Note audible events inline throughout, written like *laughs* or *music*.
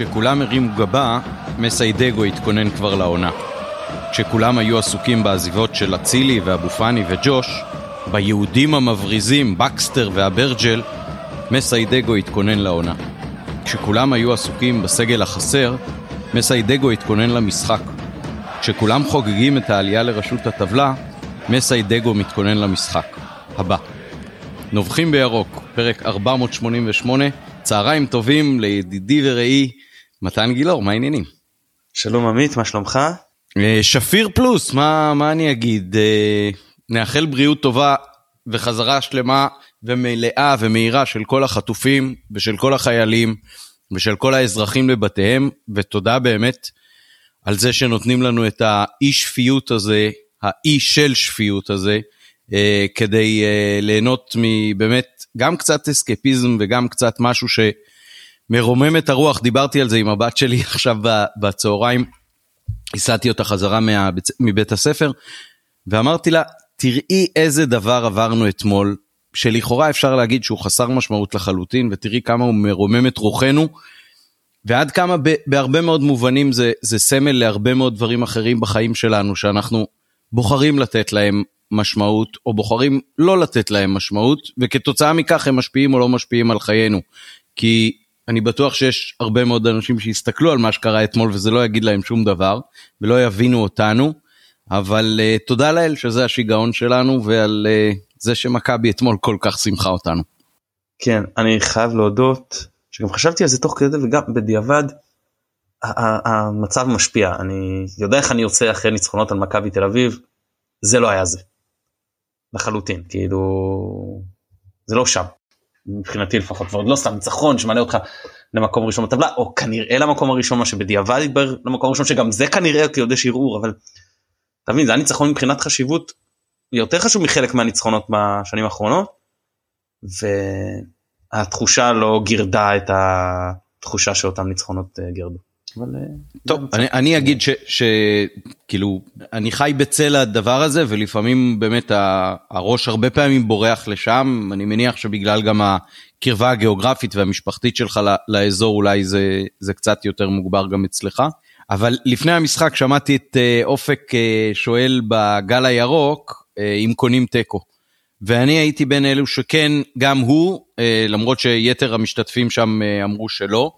כשכולם הרימו גבה, מסיידגו התכונן כבר לעונה. כשכולם היו עסוקים בעזיבות של אצילי ואבו פאני וג'וש, ביהודים המבריזים, בקסטר והברג'ל, מסיידגו התכונן לעונה. כשכולם היו עסוקים בסגל החסר, מסיידגו התכונן למשחק. כשכולם חוגגים את העלייה לראשות הטבלה, מסיידגו מתכונן למשחק. הבא. נובחים בירוק, פרק 488, צהריים טובים לידידי ורעי מתן גילאור, מה העניינים? שלום עמית, מה שלומך? אה, שפיר פלוס, מה, מה אני אגיד? אה, נאחל בריאות טובה וחזרה שלמה ומלאה ומהירה של כל החטופים ושל כל החיילים ושל כל האזרחים לבתיהם, ותודה באמת על זה שנותנים לנו את האי שפיות הזה, האי של שפיות הזה, אה, כדי אה, ליהנות מבאמת גם קצת אסקפיזם וגם קצת משהו שמרומם את הרוח. דיברתי על זה עם הבת שלי *laughs* עכשיו בצהריים, הסעתי אותה חזרה מהבית, מבית הספר, ואמרתי לה, תראי איזה דבר עברנו אתמול, שלכאורה אפשר להגיד שהוא חסר משמעות לחלוטין, ותראי כמה הוא מרומם את רוחנו, ועד כמה בהרבה מאוד מובנים זה, זה סמל להרבה מאוד דברים אחרים בחיים שלנו, שאנחנו בוחרים לתת להם משמעות, או בוחרים לא לתת להם משמעות, וכתוצאה מכך הם משפיעים או לא משפיעים על חיינו. כי אני בטוח שיש הרבה מאוד אנשים שיסתכלו על מה שקרה אתמול וזה לא יגיד להם שום דבר, ולא יבינו אותנו, אבל uh, תודה לאל שזה השיגעון שלנו, ועל uh, זה שמכבי אתמול כל כך שמחה אותנו. כן, אני חייב להודות, שגם חשבתי על זה תוך כדי וגם בדיעבד, המצב משפיע, אני יודע איך אני יוצא אחרי ניצחונות על מכבי תל אביב, זה לא היה זה. לחלוטין כאילו זה לא שם מבחינתי לפחות ועוד לא סתם ניצחון שמעלה אותך למקום ראשון בטבלה או כנראה למקום הראשון מה שבדיעבד יתברר למקום ראשון שגם זה כנראה כי עוד יש ערעור אבל. אתה מבין זה היה ניצחון מבחינת חשיבות יותר חשוב מחלק מהניצחונות בשנים האחרונות. והתחושה לא גירדה את התחושה שאותם ניצחונות אה, גירדו. אבל אה, טוב אני, אני אגיד שכאילו אני חי בצל הדבר הזה ולפעמים באמת הראש הרבה פעמים בורח לשם אני מניח שבגלל גם הקרבה הגיאוגרפית והמשפחתית שלך לאזור אולי זה זה קצת יותר מוגבר גם אצלך. אבל לפני המשחק שמעתי את אה, אופק אה, שואל בגל הירוק אם קונים תיקו. ואני הייתי בין אלו שכן גם הוא למרות שיתר המשתתפים שם אמרו שלא.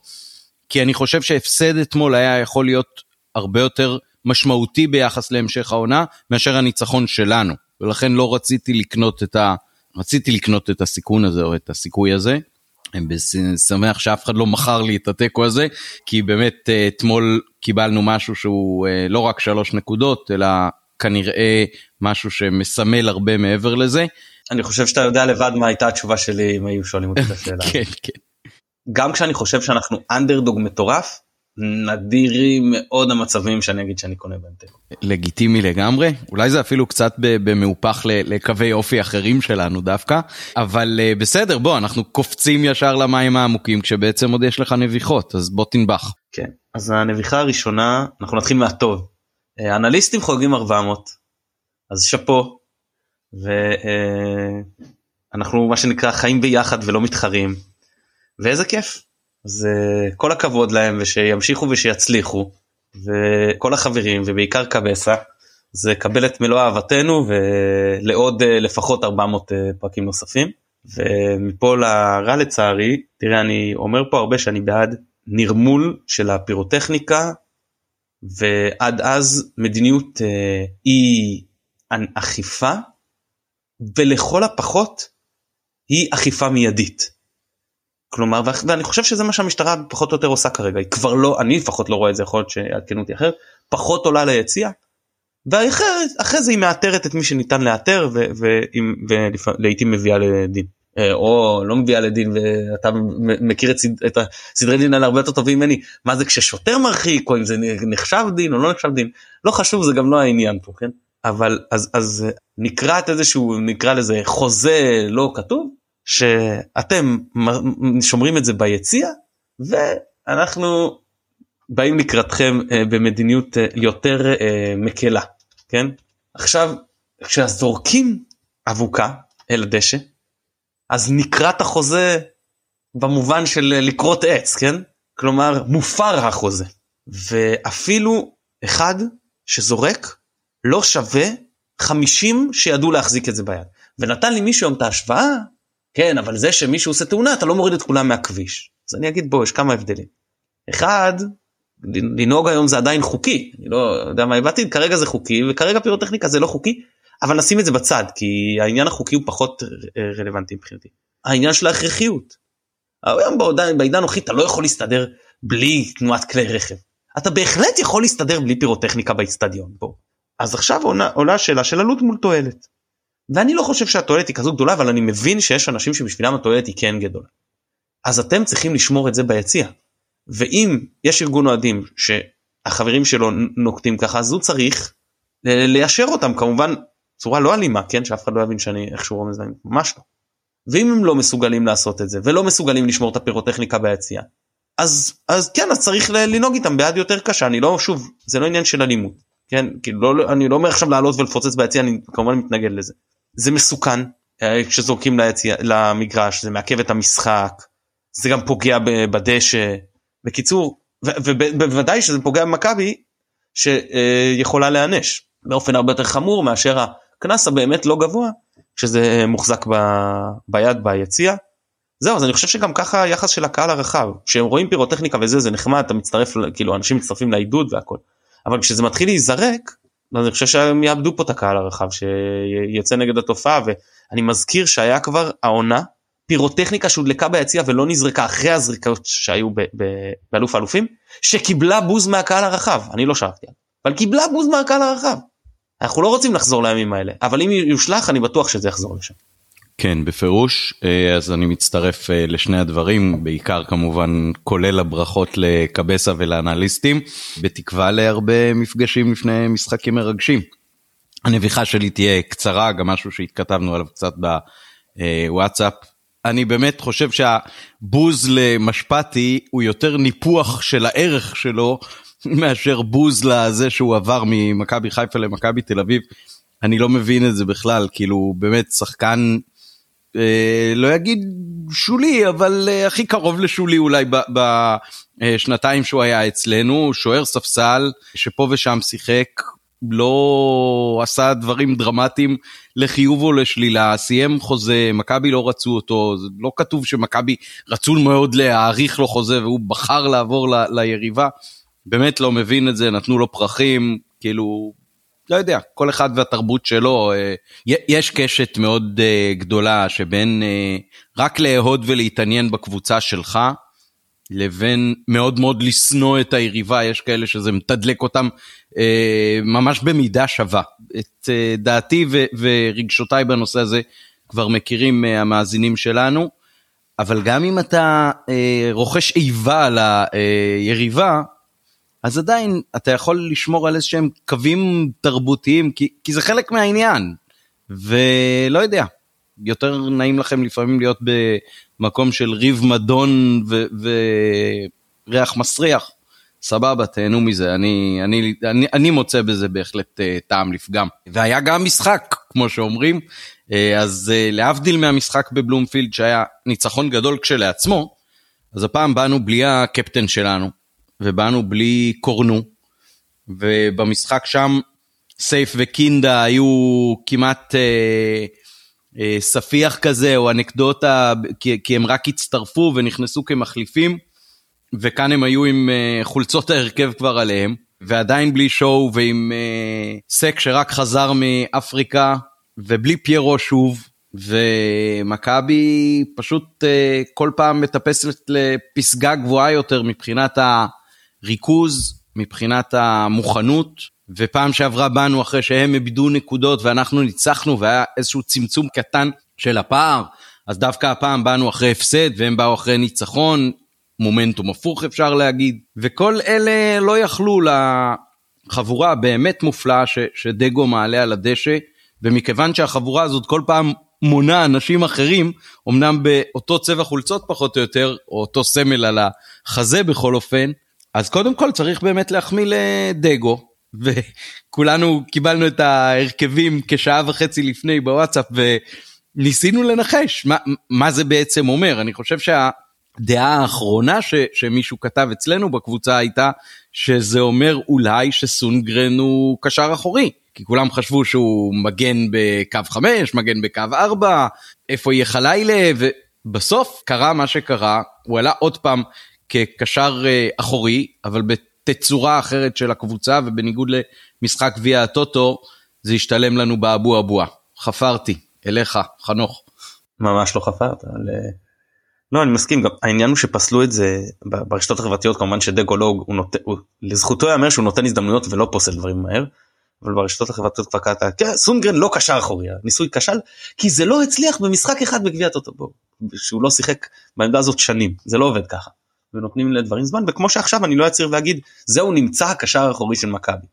כי אני חושב שהפסד אתמול היה יכול להיות הרבה יותר משמעותי ביחס להמשך העונה מאשר הניצחון שלנו, ולכן לא רציתי לקנות את ה... רציתי לקנות את הסיכון הזה או את הסיכוי הזה. אני שמח שאף אחד לא מכר לי את התיקו הזה, כי באמת אה, אתמול קיבלנו משהו שהוא אה, לא רק שלוש נקודות, אלא כנראה משהו שמסמל הרבה מעבר לזה. אני חושב שאתה יודע לבד מה הייתה התשובה שלי אם היו שואלים אותי את השאלה. *laughs* כן, כן. גם כשאני חושב שאנחנו אנדרדוג מטורף, נדירים מאוד המצבים שאני אגיד שאני קונה בהם תיקו. לגיטימי לגמרי, אולי זה אפילו קצת במהופך לקווי אופי אחרים שלנו דווקא, אבל אה, בסדר בוא אנחנו קופצים ישר למים העמוקים כשבעצם עוד יש לך נביחות אז בוא תנבח. כן, אז הנביחה הראשונה, אנחנו נתחיל מהטוב. אה, אנליסטים חוגגים 400, אז שאפו, ואנחנו אה, מה שנקרא חיים ביחד ולא מתחרים. ואיזה כיף. אז כל הכבוד להם ושימשיכו ושיצליחו וכל החברים ובעיקר קבסה זה קבל את מלוא אהבתנו ולעוד uh, לפחות 400 uh, אה, פרקים נוספים ומפה לרע לצערי תראה אני אומר פה הרבה שאני בעד נרמול של הפירוטכניקה ועד אז מדיניות אי אכיפה ולכל הפחות היא אכיפה מיידית. כלומר ואני חושב שזה מה שהמשטרה פחות או יותר עושה כרגע. היא כבר לא אני לפחות לא רואה את זה יכול להיות שיעדכנו אותי אחרת פחות עולה ליציע. ואחרי זה היא מאתרת את מי שניתן לאתר ולעיתים מביאה לדין. אה, או לא מביאה לדין ואתה מכיר את, סד, את הסדרי דין האלה הרבה יותר טובים ממני. מה זה כששוטר מרחיק או אם זה נחשב דין או לא נחשב דין. לא חשוב זה גם לא העניין פה כן? אבל אז אז נקרא את איזשהו נקרא לזה חוזה לא כתוב שאתם שומרים את זה ביציע ואנחנו באים לקראתכם אה, במדיניות אה, יותר אה, מקלה כן? עכשיו כשזורקים אבוקה אל הדשא אז נקראת החוזה במובן של לכרות עץ כן? כלומר מופר החוזה. ואפילו אחד שזורק לא שווה 50 שידעו להחזיק את זה ביד. ונתן לי מישהו היום את ההשוואה כן אבל זה שמישהו עושה תאונה אתה לא מוריד את כולם מהכביש אז אני אגיד בוא יש כמה הבדלים. אחד לנהוג היום זה עדיין חוקי אני לא יודע מה הבאתי כרגע זה חוקי וכרגע פירוטכניקה זה לא חוקי אבל נשים את זה בצד כי העניין החוקי הוא פחות רלוונטי מבחינתי. העניין של ההכרחיות. היום בעידן הנוכחי אתה לא יכול להסתדר בלי תנועת כלי רכב. אתה בהחלט יכול להסתדר בלי פירוטכניקה באיצטדיון. אז עכשיו עולה, עולה שאלה של עלות מול תועלת. ואני לא חושב שהתועלת היא כזו גדולה אבל אני מבין שיש אנשים שבשבילם התועלת היא כן גדולה. אז אתם צריכים לשמור את זה ביציע. ואם יש ארגון אוהדים שהחברים שלו נוקטים ככה אז הוא צריך ליישר אותם כמובן צורה לא אלימה כן שאף אחד לא יבין שאני איכשהו רומז להם ממש לא. ואם הם לא מסוגלים לעשות את זה ולא מסוגלים לשמור את הפירוטכניקה ביציע אז אז כן אז צריך לנהוג איתם ביד יותר קשה אני לא שוב זה לא עניין של אלימות כן כאילו לא אני לא אומר עכשיו לעלות ולפוצץ ביציע אני כמובן מתנגד לזה זה מסוכן אה, כשזורקים ליציע למגרש זה מעכב את המשחק זה גם פוגע בדשא בקיצור ובוודאי שזה פוגע במכבי שיכולה להיענש באופן הרבה יותר חמור מאשר הקנס הבאמת לא גבוה שזה מוחזק ב, ביד ביציע. זהו אז אני חושב שגם ככה היחס של הקהל הרחב כשהם רואים פירוטכניקה וזה זה נחמד אתה מצטרף כאילו אנשים מצטרפים לעידוד והכל אבל כשזה מתחיל להיזרק אני חושב שהם יאבדו פה את הקהל הרחב שיצא נגד התופעה ואני מזכיר שהיה כבר העונה פירוטכניקה שהודלקה ביציע ולא נזרקה אחרי הזריקות שהיו באלוף האלופים שקיבלה בוז מהקהל הרחב אני לא שלחתי אבל קיבלה בוז מהקהל הרחב. אנחנו לא רוצים לחזור לימים האלה אבל אם יושלך אני בטוח שזה יחזור לשם. כן בפירוש אה, אז אני מצטרף אה, לשני הדברים בעיקר כמובן כולל הברכות לקבסה ולאנליסטים בתקווה להרבה מפגשים לפני משחקים מרגשים. הנביכה שלי תהיה קצרה גם משהו שהתכתבנו עליו קצת בוואטסאפ. אני באמת חושב שהבוז למשפטי הוא יותר ניפוח של הערך שלו מאשר בוז לזה שהוא עבר ממכבי חיפה למכבי תל אביב. אני לא מבין את זה בכלל, כאילו באמת שחקן, לא אגיד שולי, אבל אה, הכי קרוב לשולי אולי בשנתיים שהוא היה אצלנו, שוער ספסל, שפה ושם שיחק, לא עשה דברים דרמטיים לחיוב או לשלילה, סיים חוזה, מכבי לא רצו אותו, זה לא כתוב שמכבי רצו מאוד להאריך לו חוזה והוא בחר לעבור ל, ליריבה. באמת לא מבין את זה, נתנו לו פרחים, כאילו, לא יודע, כל אחד והתרבות שלו. אה, יש קשת מאוד אה, גדולה שבין אה, רק לאהוד ולהתעניין בקבוצה שלך, לבין מאוד מאוד לשנוא את היריבה, יש כאלה שזה מתדלק אותם ממש במידה שווה. את דעתי ורגשותיי בנושא הזה כבר מכירים המאזינים שלנו, אבל גם אם אתה רוכש איבה ליריבה, אז עדיין אתה יכול לשמור על איזה שהם קווים תרבותיים, כי, כי זה חלק מהעניין. ולא יודע, יותר נעים לכם לפעמים להיות במקום של ריב מדון וריח מסריח. סבבה, תהנו מזה, אני, אני, אני, אני מוצא בזה בהחלט uh, טעם לפגם. והיה גם משחק, כמו שאומרים, uh, אז uh, להבדיל מהמשחק בבלומפילד שהיה ניצחון גדול כשלעצמו, אז הפעם באנו בלי הקפטן שלנו, ובאנו בלי קורנו, ובמשחק שם סייף וקינדה היו כמעט אה, אה, ספיח כזה או אנקדוטה, כי, כי הם רק הצטרפו ונכנסו כמחליפים, וכאן הם היו עם אה, חולצות ההרכב כבר עליהם, ועדיין בלי שואו ועם אה, סק שרק חזר מאפריקה, ובלי פיירו שוב, ומכבי פשוט uh, כל פעם מטפסת לפסגה גבוהה יותר מבחינת ה... ריכוז מבחינת המוכנות, ופעם שעברה באנו אחרי שהם איבדו נקודות ואנחנו ניצחנו והיה איזשהו צמצום קטן של הפער, אז דווקא הפעם באנו אחרי הפסד והם באו אחרי ניצחון, מומנטום הפוך אפשר להגיד, וכל אלה לא יכלו לחבורה הבאמת מופלאה ש, שדגו מעלה על הדשא, ומכיוון שהחבורה הזאת כל פעם מונה אנשים אחרים, אמנם באותו צבע חולצות פחות או יותר, או אותו סמל על החזה בכל אופן, אז קודם כל צריך באמת להחמיא לדגו, וכולנו קיבלנו את ההרכבים כשעה וחצי לפני בוואטסאפ וניסינו לנחש מה, מה זה בעצם אומר. אני חושב הדעה האחרונה ש, שמישהו כתב אצלנו בקבוצה הייתה שזה אומר אולי שסונגרן הוא קשר אחורי. כי כולם חשבו שהוא מגן בקו 5, מגן בקו 4, איפה יהיה חלילה, ובסוף קרה מה שקרה, הוא עלה עוד פעם כקשר אה, אחורי, אבל בתצורה אחרת של הקבוצה, ובניגוד למשחק גביע הטוטו, זה השתלם לנו באבו אבוה. חפרתי, אליך, חנוך. ממש לא חפרת. ל... לא אני מסכים גם העניין הוא שפסלו את זה ברשתות החברתיות כמובן שדגולוג הוא נותן הוא, לזכותו ייאמר שהוא נותן הזדמנויות ולא פוסל דברים מהר. אבל ברשתות החברתיות כבר קראת כן, סונגרן לא קשר אחורי ניסוי כשל כי זה לא הצליח במשחק אחד בגביע הטוטו שהוא לא שיחק בעמדה הזאת שנים זה לא עובד ככה. ונותנים לדברים זמן וכמו שעכשיו אני לא אצליח להגיד זהו נמצא הקשר האחורי של מכבי.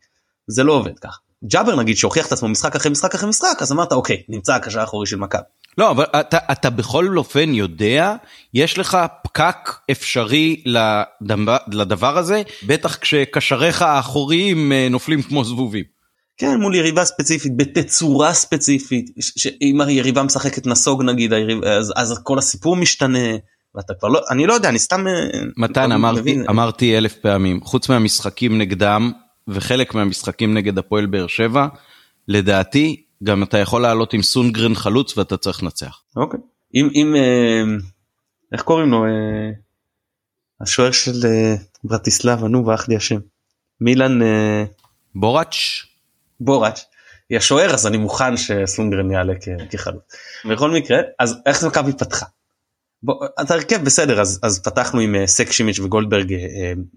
זה לא עובד ככה. ג'אבר נגיד שהוכיח את עצמו משחק אחרי משחק אחרי משחק אז אמרת אוקיי נמצא הקשר האחורי של מכבי. לא אבל אתה, אתה בכל אופן יודע יש לך פקק אפשרי לדבר, לדבר הזה בטח כשקשריך האחוריים אה, נופלים כמו זבובים. כן מול יריבה ספציפית בתצורה ספציפית שאם היריבה משחקת נסוג נגיד היריב, אז, אז כל הסיפור משתנה ואתה כבר לא אני לא יודע אני סתם אה, מתן אמרתי. אמרתי אלף פעמים חוץ מהמשחקים נגדם וחלק מהמשחקים נגד הפועל באר שבע לדעתי גם אתה יכול לעלות עם סונגרן חלוץ ואתה צריך לנצח. אוקיי אם אם אה, איך קוראים לו אה, השוער של ברטיסלבה נו ואח לי השם מילן בוראץ' בוראץ' היא השוער אז אני מוכן שסונגרן יעלה כחלוץ. בכל מקרה אז איך מכבי פתחה. בוא, את הרכב בסדר אז, אז פתחנו עם uh, סק שימיץ' וגולדברג uh,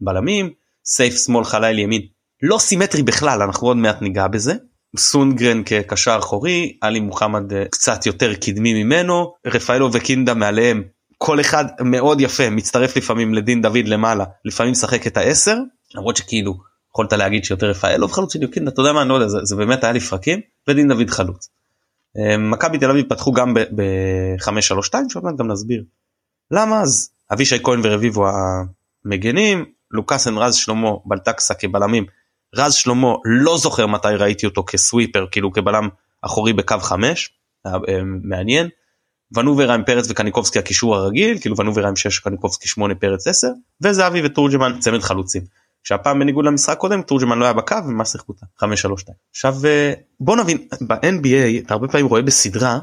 בלמים סייף שמאל חליל ימין לא סימטרי בכלל אנחנו עוד מעט ניגע בזה. סונגרן כקשר אחורי עלי מוחמד קצת יותר קדמי ממנו רפאלו וקינדה מעליהם כל אחד מאוד יפה מצטרף לפעמים לדין דוד למעלה לפעמים משחק את העשר למרות שכאילו יכולת להגיד שיותר רפאלוב חלוץ של יוקינדה אתה יודע מה אני לא יודע זה, זה באמת היה לפרקים ודין דוד חלוץ. מכבי תל אביב פתחו גם ב-532 שעוד מעט גם נסביר למה אז אבישי כהן ורביבו המגנים לוקאסן רז שלמה בלטקסה כבלמים רז שלמה לא זוכר מתי ראיתי אותו כסוויפר כאילו כבלם אחורי בקו 5 מעניין. ונובר עם פרץ וקניקובסקי הקישור הרגיל כאילו ונובר עם 6 קניקובסקי 8 פרץ 10 וזהבי וטורג'מן צמד חלוצים. שהפעם בניגוד למשחק קודם תורג'מן לא היה בקו ומה שיחקו אותה 5-3-2. עכשיו אה, בוא נבין ב-NBA אתה הרבה פעמים רואה בסדרה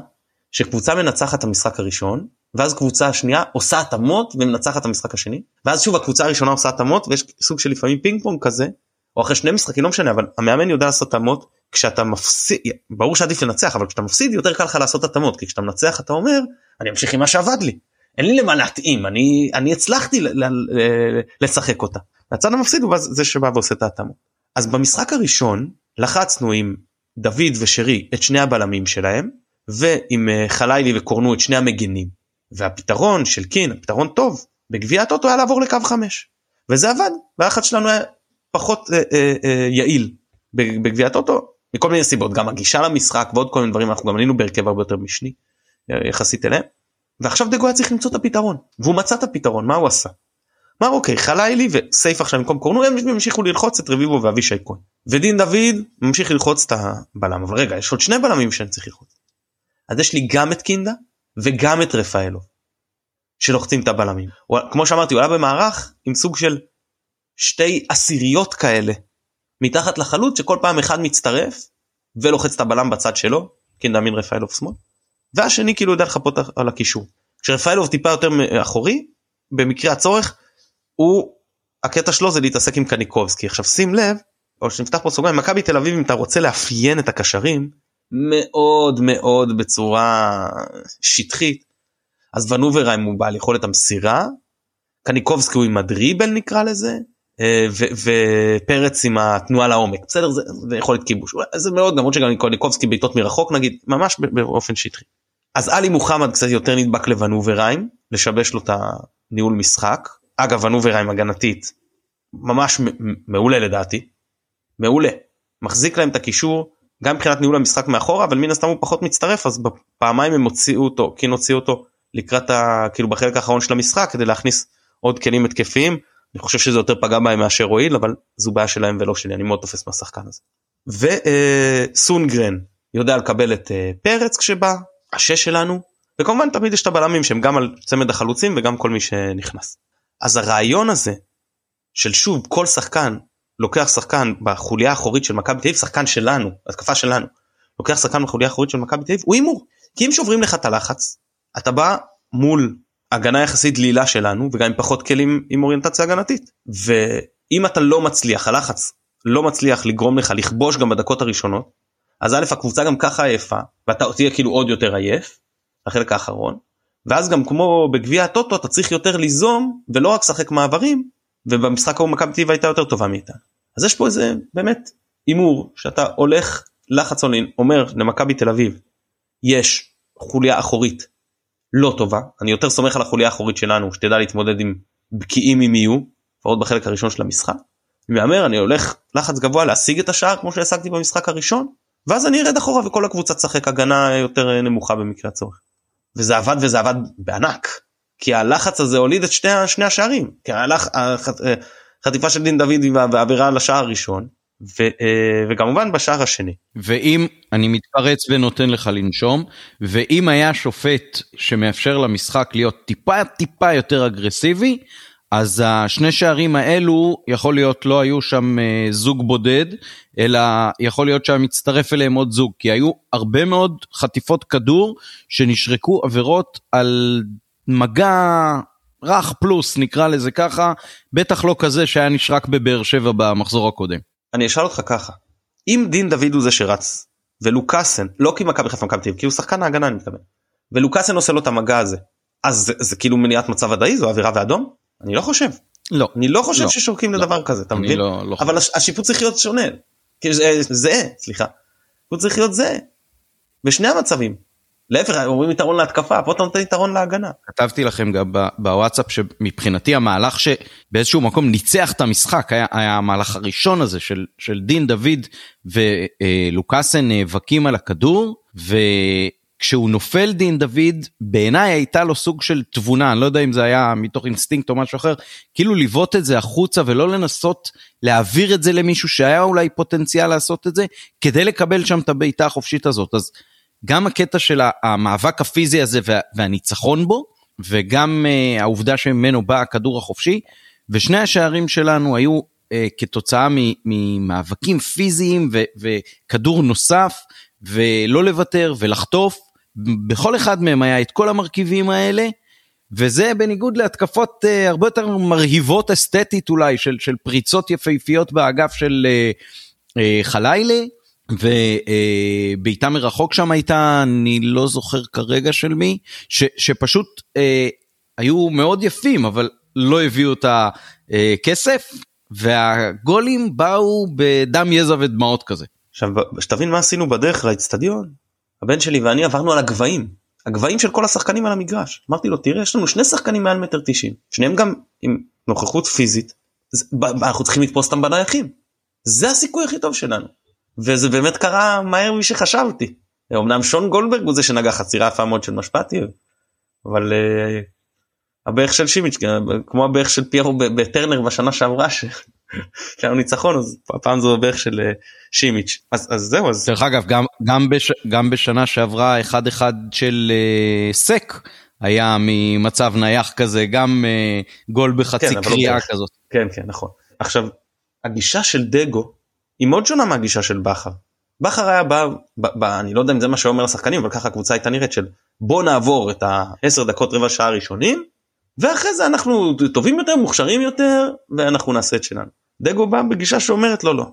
שקבוצה מנצחת את המשחק הראשון ואז קבוצה השנייה עושה התאמות ומנצחת את המשחק השני ואז שוב הקבוצה הראשונה עושה התאמות ויש סוג של לפעמים פינג פונג כזה או אחרי שני משחקים לא משנה אבל המאמן יודע לעשות התאמות כשאתה מפסיד ברור שעדיף לנצח אבל כשאתה מפסיד יותר קל לך לעשות התאמות כי כשאתה מנצח אתה אומר אני אמשיך עם מה שעבד לי אין לי למה להתאים אני אני הצלחתי לשחק אותה. הצד המפסיד הוא זה שבא ועושה את ההתאמות. אז במשחק הראשון לחצנו עם דוד ושרי את שני הבלמים שלהם ועם אה, חלילי וקורנו את שני המגנים והפתרון של קין הפתרון טוב בגביע הטוטו היה לעבור לקו 5 וזה עבד והלחץ שלנו היה פחות אה, אה, אה, יעיל בגביע הטוטו מכל מיני סיבות גם הגישה למשחק ועוד כל מיני דברים אנחנו גם עלינו בהרכב הרבה יותר משני אה, יחסית אליהם. ועכשיו דגו היה צריך למצוא את הפתרון והוא מצא את הפתרון מה הוא עשה אמר אוקיי חלילי וסייף עכשיו במקום קורנו הם המשיכו ללחוץ את רביבו ואבישי כהן ודין דוד ממשיך ללחוץ את הבלם אבל רגע יש עוד שני בלמים שאני צריך ללחוץ. אז יש לי גם את קינדה וגם את רפאלו שלוחצים את הבלמים הוא, כמו שאמרתי הוא היה במערך עם סוג של שתי עשיריות כאלה מתחת לחלוץ שכל פעם אחד מצטרף ולוחץ את הבלם בצד שלו קינדה מין רפאלוב שמאל והשני כאילו יודע לחפות על הקישור. כשרפאלוב טיפה יותר אחורי במקרה הצורך הוא הקטע שלו זה להתעסק עם קניקובסקי. עכשיו שים לב או שנפתח פה סוגריים מכבי תל אביב אם אתה רוצה לאפיין את הקשרים מאוד מאוד בצורה שטחית. אז ונוברהיים הוא בעל יכולת המסירה. קניקובסקי הוא עם הדריבל נקרא לזה אה, ופרץ עם התנועה לעומק. בסדר? זה, זה יכולת כיבוש. זה מאוד למרות שגם קניקובסקי בעיטות מרחוק נגיד ממש באופן שטחי. אז עלי מוחמד קצת יותר נדבק לוונוברהיים לשבש לו את הניהול משחק אגב הנוברהיים הגנתית ממש מעולה לדעתי. מעולה. מחזיק להם את הקישור גם מבחינת ניהול המשחק מאחורה אבל מן הסתם הוא פחות מצטרף אז פעמיים הם הוציאו אותו כן הוציאו אותו לקראת ה... כאילו בחלק האחרון של המשחק כדי להכניס עוד כלים התקפיים. אני חושב שזה יותר פגע בהם מאשר הועיל אבל זו בעיה שלהם ולא שלי אני מאוד תופס מהשחקן הזה. וסונגרן יודע לקבל את אה, פרץ כשבא השש שלנו וכמובן תמיד יש את הבלמים שהם גם על צמד החלוצים וגם כל מי שנכנס. אז הרעיון הזה של שוב כל שחקן לוקח שחקן בחוליה האחורית של מכבי תל אביב שחקן שלנו התקפה שלנו לוקח שחקן בחוליה האחורית של מכבי תל אביב הוא הימור. כי אם שוברים לך את הלחץ אתה בא מול הגנה יחסית דלילה שלנו וגם עם פחות כלים עם אוריינטציה הגנתית. ואם אתה לא מצליח הלחץ לא מצליח לגרום לך לכבוש גם בדקות הראשונות אז א' הקבוצה גם ככה עייפה ואתה תהיה כאילו עוד יותר עייף לחלק האחרון ואז גם כמו בגביע הטוטו אתה צריך יותר ליזום ולא רק לשחק מעברים ובמשחק ההוא מכבי אביב הייתה יותר טובה מאיתה אז יש פה איזה באמת הימור שאתה הולך לחץ עולין אומר למכבי תל אביב יש חוליה אחורית לא טובה אני יותר סומך על החוליה האחורית שלנו שתדע להתמודד עם בקיאים אם יהיו לפחות בחלק הראשון של המשחק. אני מהמר אני הולך לחץ גבוה להשיג את השער כמו שהשגתי במשחק הראשון ואז אני ארד אחורה וכל הקבוצה תשחק הגנה יותר נמוכה במקרה הצורך. וזה עבד וזה עבד בענק כי הלחץ הזה הוליד את שני, שני השערים כי הלח, החטיפה של דין דוד והעבירה על השער הראשון ו, אה, וכמובן בשער השני. ואם אני מתפרץ ונותן לך לנשום ואם היה שופט שמאפשר למשחק להיות טיפה טיפה יותר אגרסיבי אז השני שערים האלו יכול להיות לא היו שם אה, זוג בודד אלא יכול להיות שהיה מצטרף אליהם עוד זוג כי היו הרבה מאוד חטיפות כדור שנשרקו עבירות על מגע רך פלוס נקרא לזה ככה בטח לא כזה שהיה נשרק בבאר שבע במחזור הקודם. אני אשאל אותך ככה אם דין דוד הוא זה שרץ ולוקאסן לא כי מכבי חיפה מכבי תל כי הוא שחקן ההגנה אני מתכוון ולוקאסן עושה לו את המגע הזה אז זה, זה כאילו מניעת מצב ודאי זו עבירה ואדום אני לא חושב. לא אני לא חושב לא, ששורקים לא, לדבר כזה אתה מבין? לא, לא אבל הש, השיפוט צריך להיות שונה. כאילו זה, זה סליחה. הוא צריך להיות זה בשני המצבים. להפך אומרים יתרון להתקפה פה אתה נותן יתרון להגנה. כתבתי לכם גם בוואטסאפ שמבחינתי המהלך שבאיזשהו מקום ניצח את המשחק היה, היה המהלך הראשון הזה של, של דין דוד ולוקאסן נאבקים על הכדור וכשהוא נופל דין דוד בעיניי הייתה לו סוג של תבונה אני לא יודע אם זה היה מתוך אינסטינקט או משהו אחר כאילו לבעוט את זה החוצה ולא לנסות להעביר את זה למישהו שהיה אולי פוטנציאל לעשות את זה כדי לקבל שם את הבעיטה החופשית הזאת אז. גם הקטע של המאבק הפיזי הזה והניצחון בו, וגם uh, העובדה שממנו בא הכדור החופשי, ושני השערים שלנו היו uh, כתוצאה ממאבקים פיזיים ו- וכדור נוסף, ולא לוותר ולחטוף, בכל אחד מהם היה את כל המרכיבים האלה, וזה בניגוד להתקפות uh, הרבה יותר מרהיבות אסתטית אולי, של, של פריצות יפהפיות באגף של uh, uh, חלילה. ובעיטה מרחוק שם הייתה, אני לא זוכר כרגע של מי, ש, שפשוט אה, היו מאוד יפים, אבל לא הביאו את הכסף, והגולים באו בדם, יזע ודמעות כזה. עכשיו, שתבין מה עשינו בדרך לאצטדיון, הבן שלי ואני עברנו על הגבהים, הגבהים של כל השחקנים על המגרש. אמרתי לו, תראה, יש לנו שני שחקנים מעל מטר תשעים, שניהם גם עם נוכחות פיזית, אנחנו צריכים לתפוס אותם בנייחים. זה הסיכוי הכי טוב שלנו. וזה באמת קרה מהר משחשבתי. אמנם שון גולדברג הוא זה שנגע חצירה יפה מאוד של משפטי אבל uh, הבערך של שימיץ' כמו הבערך של פיירו בטרנר בשנה שעברה שהיה לו ניצחון אז הפעם זו הבערך של uh, שימיץ' אז, אז זהו אז דרך אגב גם גם, בש, גם בשנה שעברה אחד אחד של uh, סק היה ממצב נייח כזה גם uh, גול בחצי כן, לא קריאה לא כזאת כן כן נכון עכשיו הגישה של דגו היא מאוד שונה מהגישה של בכר. בכר היה בא, ב, ב, אני לא יודע אם זה מה שאומר לשחקנים אבל ככה הקבוצה הייתה נראית של בוא נעבור את העשר דקות רבע שעה הראשונים ואחרי זה אנחנו טובים יותר מוכשרים יותר ואנחנו נעשה את שלנו. דגו בא בגישה שאומרת לא לא.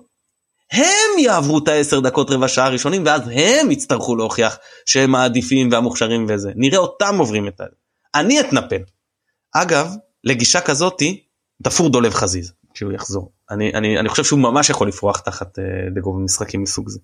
הם יעברו את העשר דקות רבע שעה הראשונים ואז הם יצטרכו להוכיח שהם העדיפים והמוכשרים וזה נראה אותם עוברים את ה... אני אתנפל. אגב לגישה כזאתי תפור דולב חזיז כשהוא יחזור. אני, אני, אני חושב שהוא ממש יכול לפרוח תחת uh, דגו במשחקים מסוג זה.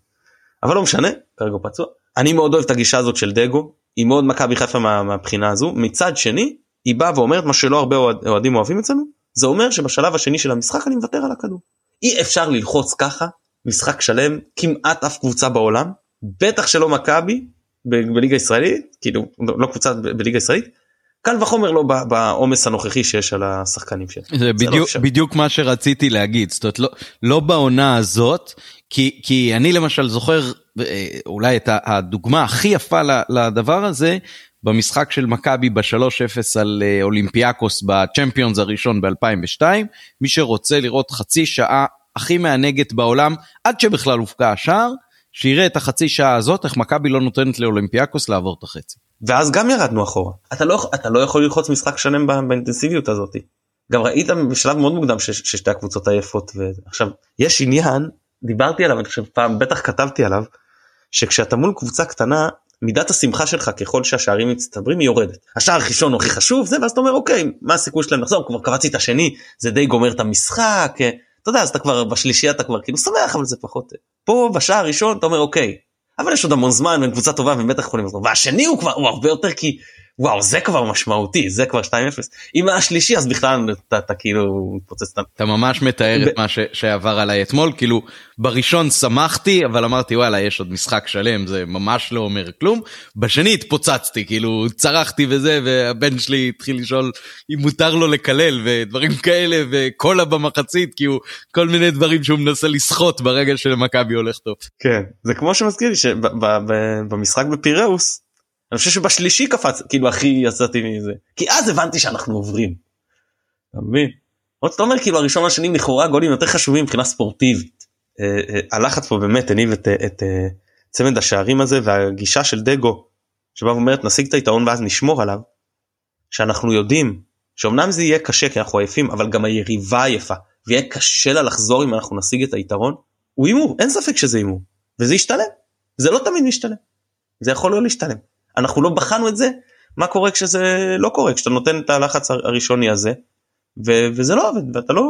אבל לא משנה, כרגע הוא פצוע. אני מאוד אוהב את הגישה הזאת של דגו, היא מאוד מכבי חיפה מה, מהבחינה הזו. מצד שני, היא באה ואומרת מה שלא הרבה אוהד, אוהדים אוהבים אצלנו, זה אומר שבשלב השני של המשחק אני מוותר על הכדור. אי אפשר ללחוץ ככה משחק שלם כמעט אף קבוצה בעולם, בטח שלא מכבי בליגה ישראלית, כאילו לא קבוצה בליגה ישראלית, קל וחומר לא בעומס הנוכחי שיש על השחקנים שלהם. זה, זה בדיוק, לא בדיוק מה שרציתי להגיד, זאת אומרת לא, לא בעונה הזאת, כי, כי אני למשל זוכר אה, אולי את הדוגמה הכי יפה לדבר הזה, במשחק של מכבי ב-3-0 על אה, אולימפיאקוס בצ'מפיונס הראשון ב-2002. מי שרוצה לראות חצי שעה הכי מענגת בעולם, עד שבכלל הופקע השער, שיראה את החצי שעה הזאת, איך מכבי לא נותנת לאולימפיאקוס לעבור את החצי. ואז גם ירדנו אחורה. אתה לא, אתה לא יכול ללחוץ משחק שלם באינטנסיביות הזאת. גם ראית בשלב מאוד מוקדם ש, ששתי הקבוצות עייפות ועכשיו יש עניין דיברתי עליו אני חושב פעם בטח כתבתי עליו שכשאתה מול קבוצה קטנה מידת השמחה שלך ככל שהשערים מצטברים היא יורדת. השער הראשון הוא הכי חשוב זה ואז אתה אומר אוקיי מה הסיכוי שלהם לחזור כבר קבצתי את השני זה די גומר את המשחק אתה יודע אז אתה כבר בשלישי אתה כבר כאילו שמח אבל זה פחות. פה בשער הראשון אתה אומר אוקיי אבל יש עוד המון זמן והם קבוצה טובה והם בטח יכולים לחזור והשני הוא כבר הוא הרבה יותר כי וואו זה כבר משמעותי זה כבר 2-0 אם היה שלישי אז בכלל אתה, אתה כאילו מתפוצץ אתה ממש מתאר ב... את מה ש, שעבר עליי אתמול כאילו בראשון שמחתי אבל אמרתי וואלה יש עוד משחק שלם זה ממש לא אומר כלום בשני התפוצצתי כאילו צרחתי וזה והבן שלי התחיל לשאול אם מותר לו לקלל ודברים *laughs* כאלה וקולה במחצית כאילו כל מיני דברים שהוא מנסה לסחוט ברגע שלמכבי הולך טוב. כן זה כמו שמזכיר לי שבמשחק בפיראוס אני חושב שבשלישי קפץ כאילו הכי יצאתי מזה כי אז הבנתי שאנחנו עוברים. אתה מבין? עוד אתה אומר כאילו הראשון השני לכאורה גולים יותר חשובים מבחינה ספורטיבית. אה, אה, הלחץ פה באמת הניב את, אה, צמד השערים הזה והגישה של דגו שבא ואומרת נשיג את היתרון ואז נשמור עליו. שאנחנו יודעים שאומנם זה יהיה קשה כי אנחנו עייפים אבל גם היריבה עייפה ויהיה קשה לה לחזור אם אנחנו נשיג את היתרון. הוא הימור אין ספק שזה הימור וזה ישתלם זה לא תמיד משתלם זה יכול לא להשתלם אנחנו לא בחנו את זה מה קורה כשזה לא קורה כשאתה נותן את הלחץ הראשוני הזה ו- וזה לא עובד ואתה לא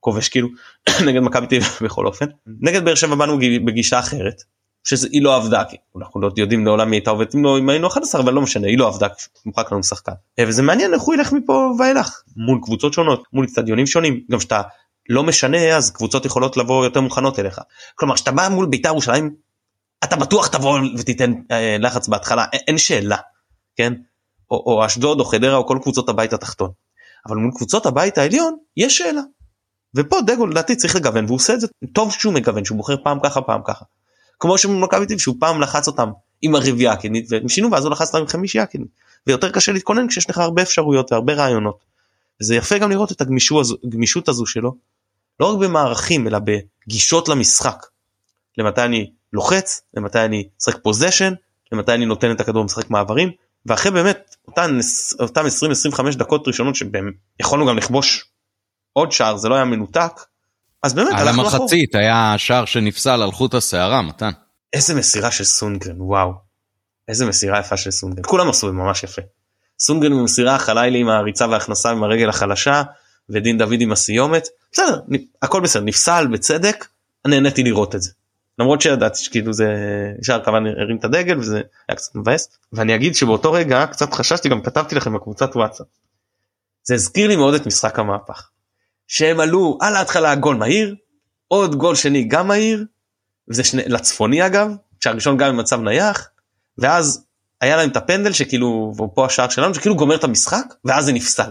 כובש כאילו *coughs* נגד מכבי אביב בכל אופן. נגד באר שבע באנו בגישה אחרת שהיא לא עבדה כי אנחנו לא יודעים לעולם היא הייתה עובדת אם, לא, אם היינו 11 אבל לא משנה היא לא עבדה מוחק לנו שחקן. אה, וזה מעניין איך הוא ילך מפה ואילך מול קבוצות שונות מול אצטדיונים שונים. גם שאתה לא משנה אז קבוצות יכולות לבוא יותר מוכנות אליך. כלומר כשאתה בא מול בית"ר ירושלים אתה בטוח תבוא ותיתן אה, לחץ בהתחלה אין שאלה כן או, או אשדוד או חדרה או כל קבוצות הבית התחתון אבל מול קבוצות הבית העליון יש שאלה. ופה דגו לדעתי צריך לגוון והוא עושה את זה טוב שהוא מגוון שהוא בוחר פעם ככה פעם ככה. כמו שמכבי תל שהוא פעם לחץ אותם עם הרביעייה הקדמית והם שינו ואז הוא לחץ אותם עם חמישייה הקדמית ויותר קשה להתכונן כשיש לך הרבה אפשרויות והרבה רעיונות. זה יפה גם לראות את הגמישות הזו שלו לא רק במערכים אלא בגישות למשחק. למתי אני לוחץ למתי אני משחק פוזיישן למתי אני נותן את הכדור משחק מעברים ואחרי באמת אותן אותם 20-25 דקות ראשונות שבהם יכולנו גם לכבוש עוד שער זה לא היה מנותק אז באמת על המחצית היה שער שנפסל על חוט השערה מתן. איזה מסירה של סונגרן וואו איזה מסירה יפה של סונגרן כולם עשו ממש יפה. סונגרן במסירה חלילי עם הריצה וההכנסה עם הרגל החלשה ודין דוד עם הסיומת בסדר הכל בסדר נפסל בצדק נהניתי לראות את זה. למרות שידעתי שכאילו זה ישר כמובן הרים את הדגל וזה היה קצת מבאס ואני אגיד שבאותו רגע קצת חששתי גם כתבתי לכם בקבוצת וואטסאפ. זה הזכיר לי מאוד את משחק המהפך. שהם עלו על ההתחלה גול מהיר עוד גול שני גם מהיר וזה שני לצפוני אגב שהראשון גם במצב נייח ואז היה להם את הפנדל שכאילו ופה השער שלנו שכאילו גומר את המשחק ואז זה נפסל.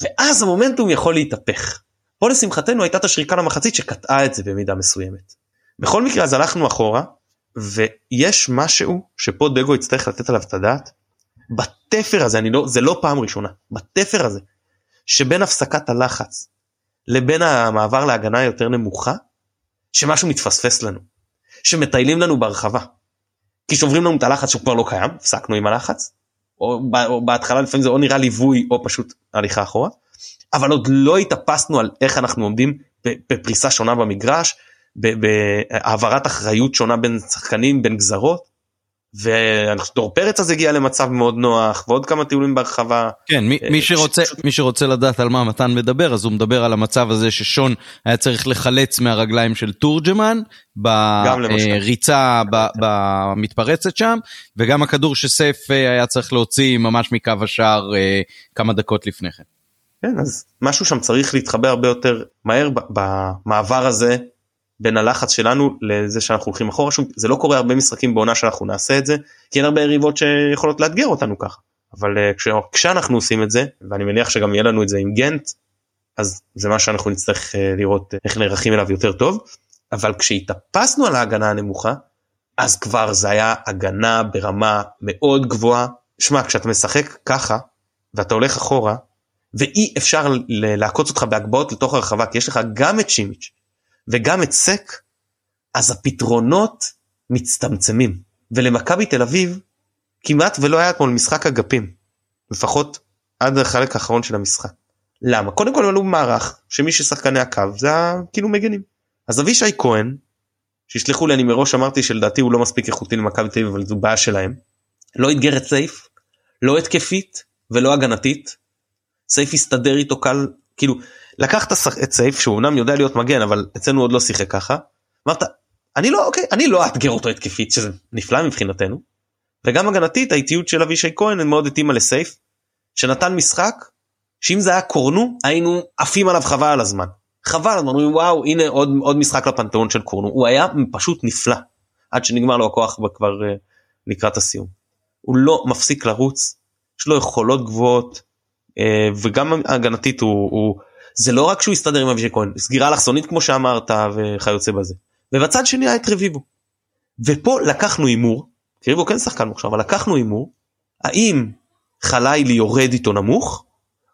ואז המומנטום יכול להתהפך. פה לשמחתנו הייתה את השריקה למחצית שקטעה את זה במידה מסוימת. בכל מקרה אז הלכנו אחורה ויש משהו שפה דגו יצטרך לתת עליו את הדעת בתפר הזה אני לא זה לא פעם ראשונה בתפר הזה שבין הפסקת הלחץ לבין המעבר להגנה יותר נמוכה שמשהו מתפספס לנו שמטיילים לנו ברחבה. כי שוברים לנו את הלחץ שהוא כבר לא קיים הפסקנו עם הלחץ או, או בהתחלה לפעמים זה או נראה ליווי או פשוט הליכה אחורה אבל עוד לא התאפסנו על איך אנחנו עומדים בפריסה שונה במגרש בהעברת אחריות שונה בין שחקנים בין גזרות. ודור פרץ אז הגיע למצב מאוד נוח ועוד כמה טיולים ברחבה. כן מי, מי שרוצה מי שרוצה לדעת על מה מתן מדבר אז הוא מדבר על המצב הזה ששון היה צריך לחלץ מהרגליים של תורג'מן בריצה במתפרצת שם וגם הכדור שסייף אה, היה צריך להוציא ממש מקו השער אה, כמה דקות לפני כן. כן אז משהו שם צריך להתחבר הרבה יותר מהר במעבר הזה בין הלחץ שלנו לזה שאנחנו הולכים אחורה שום זה לא קורה הרבה משחקים בעונה שאנחנו נעשה את זה כי אין הרבה יריבות שיכולות לאתגר אותנו ככה. אבל uh, כש, כשאנחנו עושים את זה ואני מניח שגם יהיה לנו את זה עם גנט אז זה מה שאנחנו נצטרך uh, לראות uh, איך נערכים אליו יותר טוב. אבל כשהתאפסנו על ההגנה הנמוכה אז כבר זה היה הגנה ברמה מאוד גבוהה. שמע, כשאתה משחק ככה, ואתה הולך אחורה, ואי אפשר לעקוץ אותך בהגבהות לתוך הרחבה, כי יש לך גם את שימיץ' וגם את סק, אז הפתרונות מצטמצמים. ולמכבי תל אביב כמעט ולא היה אתמול משחק אגפים, לפחות עד החלק האחרון של המשחק. למה? קודם כל עלו מערך שמי ששחקני הקו זה כאילו מגנים. אז אבישי כהן, שישלחו לי אני מראש אמרתי שלדעתי הוא לא מספיק איכותי למכבי תל אביב אבל זו בעיה שלהם. לא אתגר את סייף, לא התקפית ולא הגנתית. סייף הסתדר איתו קל כאילו לקחת את סייף שהוא אמנם יודע להיות מגן אבל אצלנו עוד לא שיחק ככה. אמרת אני לא אוקיי אני לא אאתגר אותו התקפית שזה נפלא מבחינתנו. וגם הגנתית האיטיות של אבישי כהן מאוד התאימה לסייף שנתן משחק שאם זה היה קורנו היינו עפים עליו חבל על הזמן. חבל אומרים וואו הנה עוד עוד משחק לפנתיאון של קורנו הוא היה פשוט נפלא עד שנגמר לו הכוח כבר uh, לקראת הסיום. הוא לא מפסיק לרוץ יש לו יכולות גבוהות uh, וגם הגנתית הוא, הוא זה לא רק שהוא הסתדר עם אבישי כהן סגירה אלכסונית כמו שאמרת וכיוצא בזה. ובצד שני היה את רביבו. ופה לקחנו הימור רביבו כן שחקן מוכשר אבל לקחנו הימור האם חלילי יורד איתו נמוך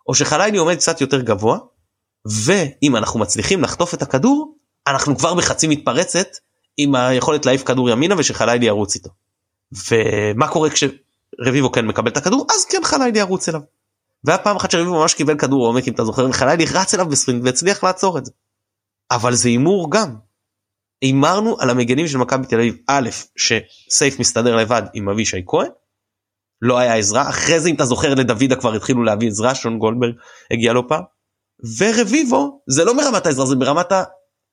או שחלילי עומד קצת יותר גבוה ואם אנחנו מצליחים לחטוף את הכדור אנחנו כבר בחצי מתפרצת עם היכולת להעיף כדור ימינה ושחלילי ירוץ איתו. ומה קורה כשרביבו כן מקבל את הכדור אז כן חלילי ירוץ אליו. והיה פעם אחת שרביבו ממש קיבל כדור עומק אם אתה זוכר וחלילי רץ אליו בספרינט והצליח לעצור את זה. אבל זה הימור גם. הימרנו על המגנים של מכבי תל אביב א' שסייף מסתדר לבד עם אבישי כהן לא היה עזרה אחרי זה אם אתה זוכר לדוידה כבר התחילו להביא עזרה שון גולדברג הגיע לא פעם. ורביבו זה לא מרמת העזרה זה ברמת ה...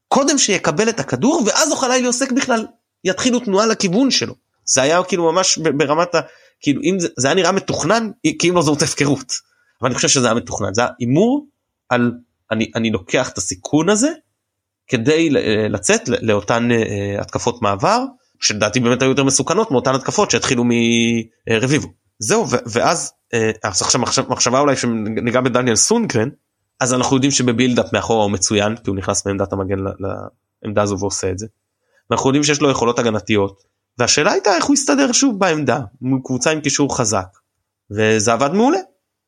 קודם שיקבל את הכדור ואז אוחלילי עוסק בכלל יתחילו תנועה לכיוון שלו. זה היה כאילו ממש ברמת ה... כאילו אם זה, זה היה נראה מתוכנן כי אם לא זאת הפקרות. אבל אני חושב שזה היה מתוכנן זה היה הימור על אני אני לוקח את הסיכון הזה כדי לצאת לאותן אה, התקפות מעבר שלדעתי באמת היו יותר מסוכנות מאותן התקפות שהתחילו מרביבו. זהו ואז אה, עכשיו מחשבה אולי שניגע בדניאל סונגרן אז אנחנו יודעים שבבילדאפ מאחורה הוא מצוין כי הוא נכנס מעמדת המגן לעמדה הזו ועושה את זה. אנחנו יודעים שיש לו יכולות הגנתיות והשאלה הייתה איך הוא יסתדר שוב בעמדה מול קבוצה עם קישור חזק וזה עבד מעולה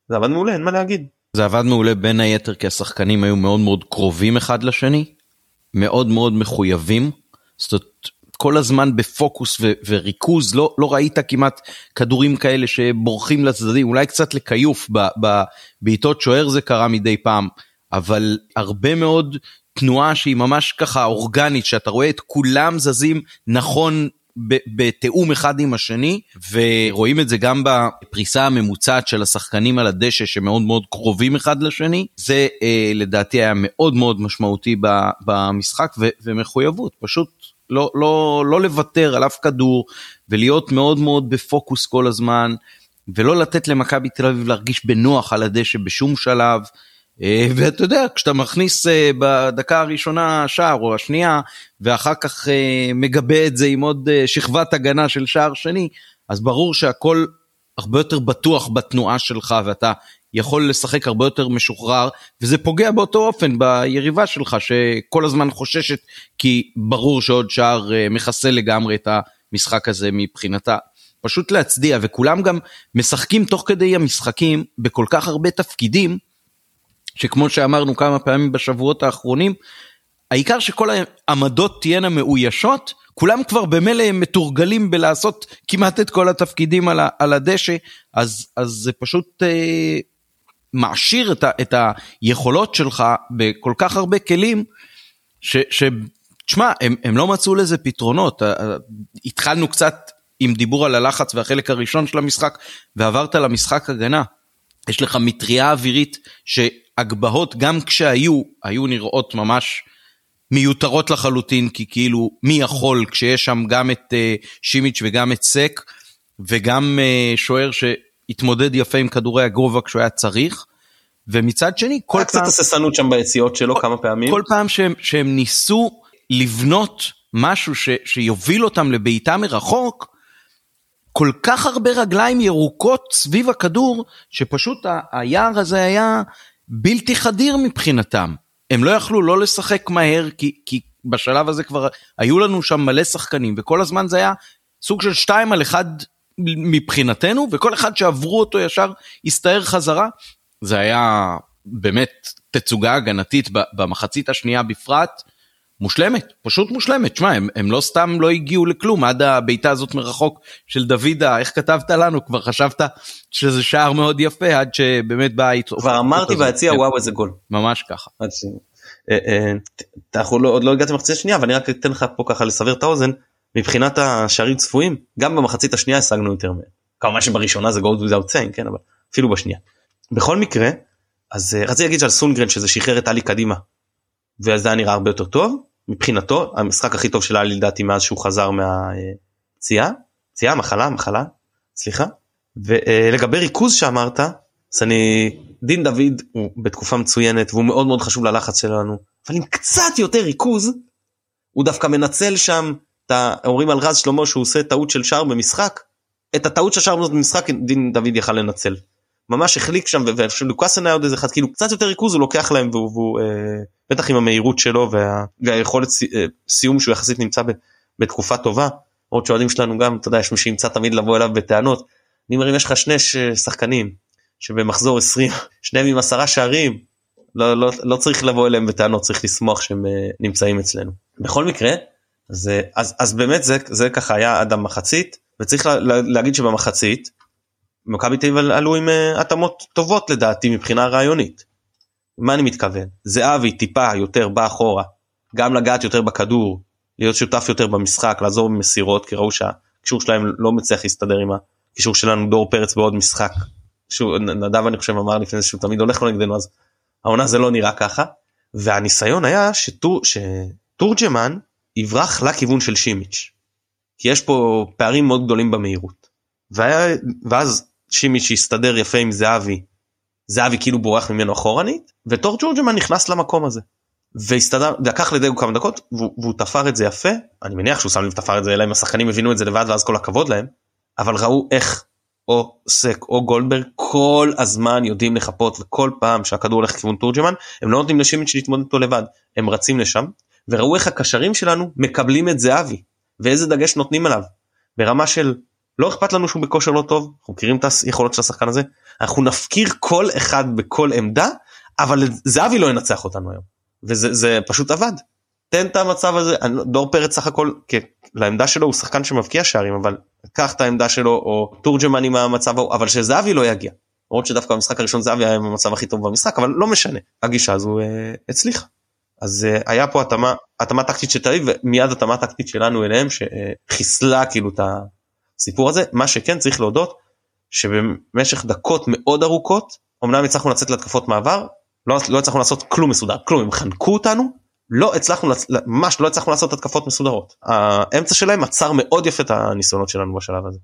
זה עבד מעולה אין מה להגיד. זה עבד מעולה בין היתר כי השחקנים היו מאוד מאוד קרובים אחד לשני מאוד מאוד מחויבים. זאת אומרת כל הזמן בפוקוס ו- וריכוז לא לא ראית כמעט כדורים כאלה שבורחים לצדדים אולי קצת לכיוף בבעיטות שוער זה קרה מדי פעם אבל הרבה מאוד תנועה שהיא ממש ככה אורגנית שאתה רואה את כולם זזים נכון בתיאום אחד עם השני ורואים את זה גם בפריסה הממוצעת של השחקנים על הדשא שמאוד מאוד קרובים אחד לשני זה אה, לדעתי היה מאוד מאוד משמעותי במשחק ו- ומחויבות פשוט לא, לא, לא לוותר על אף כדור ולהיות מאוד מאוד בפוקוס כל הזמן ולא לתת למכבי תל אביב להרגיש בנוח על הדשא בשום שלב. אה, ואתה יודע כשאתה מכניס אה, בדקה הראשונה שער או השנייה ואחר כך אה, מגבה את זה עם עוד שכבת הגנה של שער שני אז ברור שהכל הרבה יותר בטוח בתנועה שלך ואתה יכול לשחק הרבה יותר משוחרר וזה פוגע באותו אופן ביריבה שלך שכל הזמן חוששת כי ברור שעוד שער מחסל לגמרי את המשחק הזה מבחינתה. פשוט להצדיע וכולם גם משחקים תוך כדי המשחקים בכל כך הרבה תפקידים שכמו שאמרנו כמה פעמים בשבועות האחרונים, העיקר שכל העמדות תהיינה מאוישות, כולם כבר במילא מתורגלים בלעשות כמעט את כל התפקידים על, על הדשא, אז, אז זה פשוט אה, מעשיר את, ה, את היכולות שלך בכל כך הרבה כלים, ש... ש תשמע, הם, הם לא מצאו לזה פתרונות, התחלנו קצת עם דיבור על הלחץ והחלק הראשון של המשחק, ועברת למשחק הגנה. יש לך מטריה אווירית ש... הגבהות גם כשהיו, היו נראות ממש מיותרות לחלוטין, כי כאילו מי יכול כשיש שם גם את uh, שימיץ' וגם את סק, וגם uh, שוער שהתמודד יפה עם כדורי הגובה כשהוא היה צריך. ומצד שני כל פעם... קצת הססנות שם ביציאות שלו כל, כמה פעמים. כל פעם שהם, שהם ניסו לבנות משהו ש, שיוביל אותם לבעיטה מרחוק, כל כך הרבה רגליים ירוקות סביב הכדור, שפשוט היער הזה היה בלתי חדיר מבחינתם. הם לא יכלו לא לשחק מהר כי, כי בשלב הזה כבר היו לנו שם מלא שחקנים וכל הזמן זה היה סוג של שתיים על אחד מבחינתנו, וכל אחד שעברו אותו ישר הסתער חזרה. זה היה באמת תצוגה הגנתית במחצית השנייה בפרט. מושלמת, פשוט מושלמת. שמע, הם, הם לא סתם לא הגיעו לכלום עד הבעיטה הזאת מרחוק של דוידה, איך כתבת לנו? כבר חשבת שזה שער מאוד יפה עד שבאמת בא... כבר אמרתי ביציע כן. וואו איזה גול. ממש ככה. אה, אה, אנחנו לא, עוד לא הגעתי למחצית השנייה אבל אני רק אתן לך פה ככה לסבר את האוזן מבחינת השערים צפויים גם במחצית השנייה השגנו יותר מהם. כמובן שבראשונה זה goes without saying כן אבל אפילו בשנייה. בכל מקרה אז אה, רציתי להגיד שעל סונגרן שזה שחרר את עלי קדימה. ואז זה היה נראה הרבה יותר טוב מבחינתו המשחק הכי טוב של עלי לדעתי מאז שהוא חזר מהפציעה פציעה מחלה מחלה סליחה ולגבי ריכוז שאמרת אז אני דין דוד הוא בתקופה מצוינת והוא מאוד מאוד חשוב ללחץ שלנו אבל עם קצת יותר ריכוז הוא דווקא מנצל שם את האומרים על רז שלמה שהוא עושה טעות של שער במשחק את הטעות של שער במשחק דין דוד יכל לנצל. ממש החליק שם ולוקאסן היה עוד איזה אחד כאילו קצת יותר ריכוז הוא לוקח להם והוא, והוא אה, בטח עם המהירות שלו והיכולת אה, סיום שהוא יחסית נמצא ב, בתקופה טובה. עוד שאוהדים שלנו גם אתה יודע יש מי שימצא תמיד לבוא אליו בטענות. אני אומר אם יש לך שני שחקנים שבמחזור 20 *laughs* שניהם עם עשרה שערים לא, לא, לא צריך לבוא אליהם בטענות צריך לשמוח שהם אה, נמצאים אצלנו. בכל מקרה אז, אה, אז, אז באמת זה, זה ככה היה עד המחצית וצריך לה, לה, להגיד שבמחצית מכבי תל אביב עלו עם uh, התאמות טובות לדעתי מבחינה רעיונית. מה אני מתכוון? זהבי טיפה יותר בא אחורה גם לגעת יותר בכדור להיות שותף יותר במשחק לעזור במסירות כי ראו שהקישור שלהם לא מצליח להסתדר עם הקישור שלנו דור פרץ בעוד משחק שהוא נדב אני חושב אמר לפני שהוא תמיד הולך לו נגדנו אז העונה זה לא נראה ככה והניסיון היה שטור, שתורג'מן יברח לכיוון של שימיץ' כי יש פה פערים מאוד גדולים במהירות והיה, ואז שימיץ' הסתדר יפה עם זהבי זהבי כאילו בורח ממנו אחורנית וטור תורג'מן נכנס למקום הזה. והסתדר לקח לדגו כמה דקות והוא, והוא תפר את זה יפה. אני מניח שהוא שם לב תפר את זה אלא אם השחקנים הבינו את זה לבד ואז כל הכבוד להם. אבל ראו איך או סק או גולדברג כל הזמן יודעים לחפות וכל פעם שהכדור הולך לכיוון תורג'מן הם לא נותנים לשימיץ' להתמודד אותו לבד הם רצים לשם וראו איך הקשרים שלנו מקבלים את זהבי ואיזה דגש נותנים עליו. ברמה של לא אכפת לנו שהוא בכושר לא טוב אנחנו מכירים את היכולות של השחקן הזה אנחנו נפקיר כל אחד בכל עמדה אבל זהבי לא ינצח אותנו היום וזה פשוט עבד. תן את המצב הזה דור פרץ סך הכל לעמדה שלו הוא שחקן שמבקיע שערים אבל קח את העמדה שלו או תורג'מן עם המצב ההוא אבל שזהבי לא יגיע. למרות שדווקא במשחק הראשון זהבי היה עם המצב הכי טוב במשחק אבל לא משנה הגישה הזו אה, הצליחה. אז אה, היה פה התאמה התאמה טקטית של תל אביב ומיד התאמה טקטית שלנו אליהם שחיסלה כאילו את הסיפור הזה מה שכן צריך להודות שבמשך דקות מאוד ארוכות אמנם הצלחנו לצאת להתקפות מעבר לא, לא הצלחנו לעשות כלום מסודר כלום הם חנקו אותנו לא הצלחנו ממש לא הצלחנו לעשות התקפות מסודרות האמצע שלהם עצר מאוד יפה את הניסיונות שלנו בשלב הזה.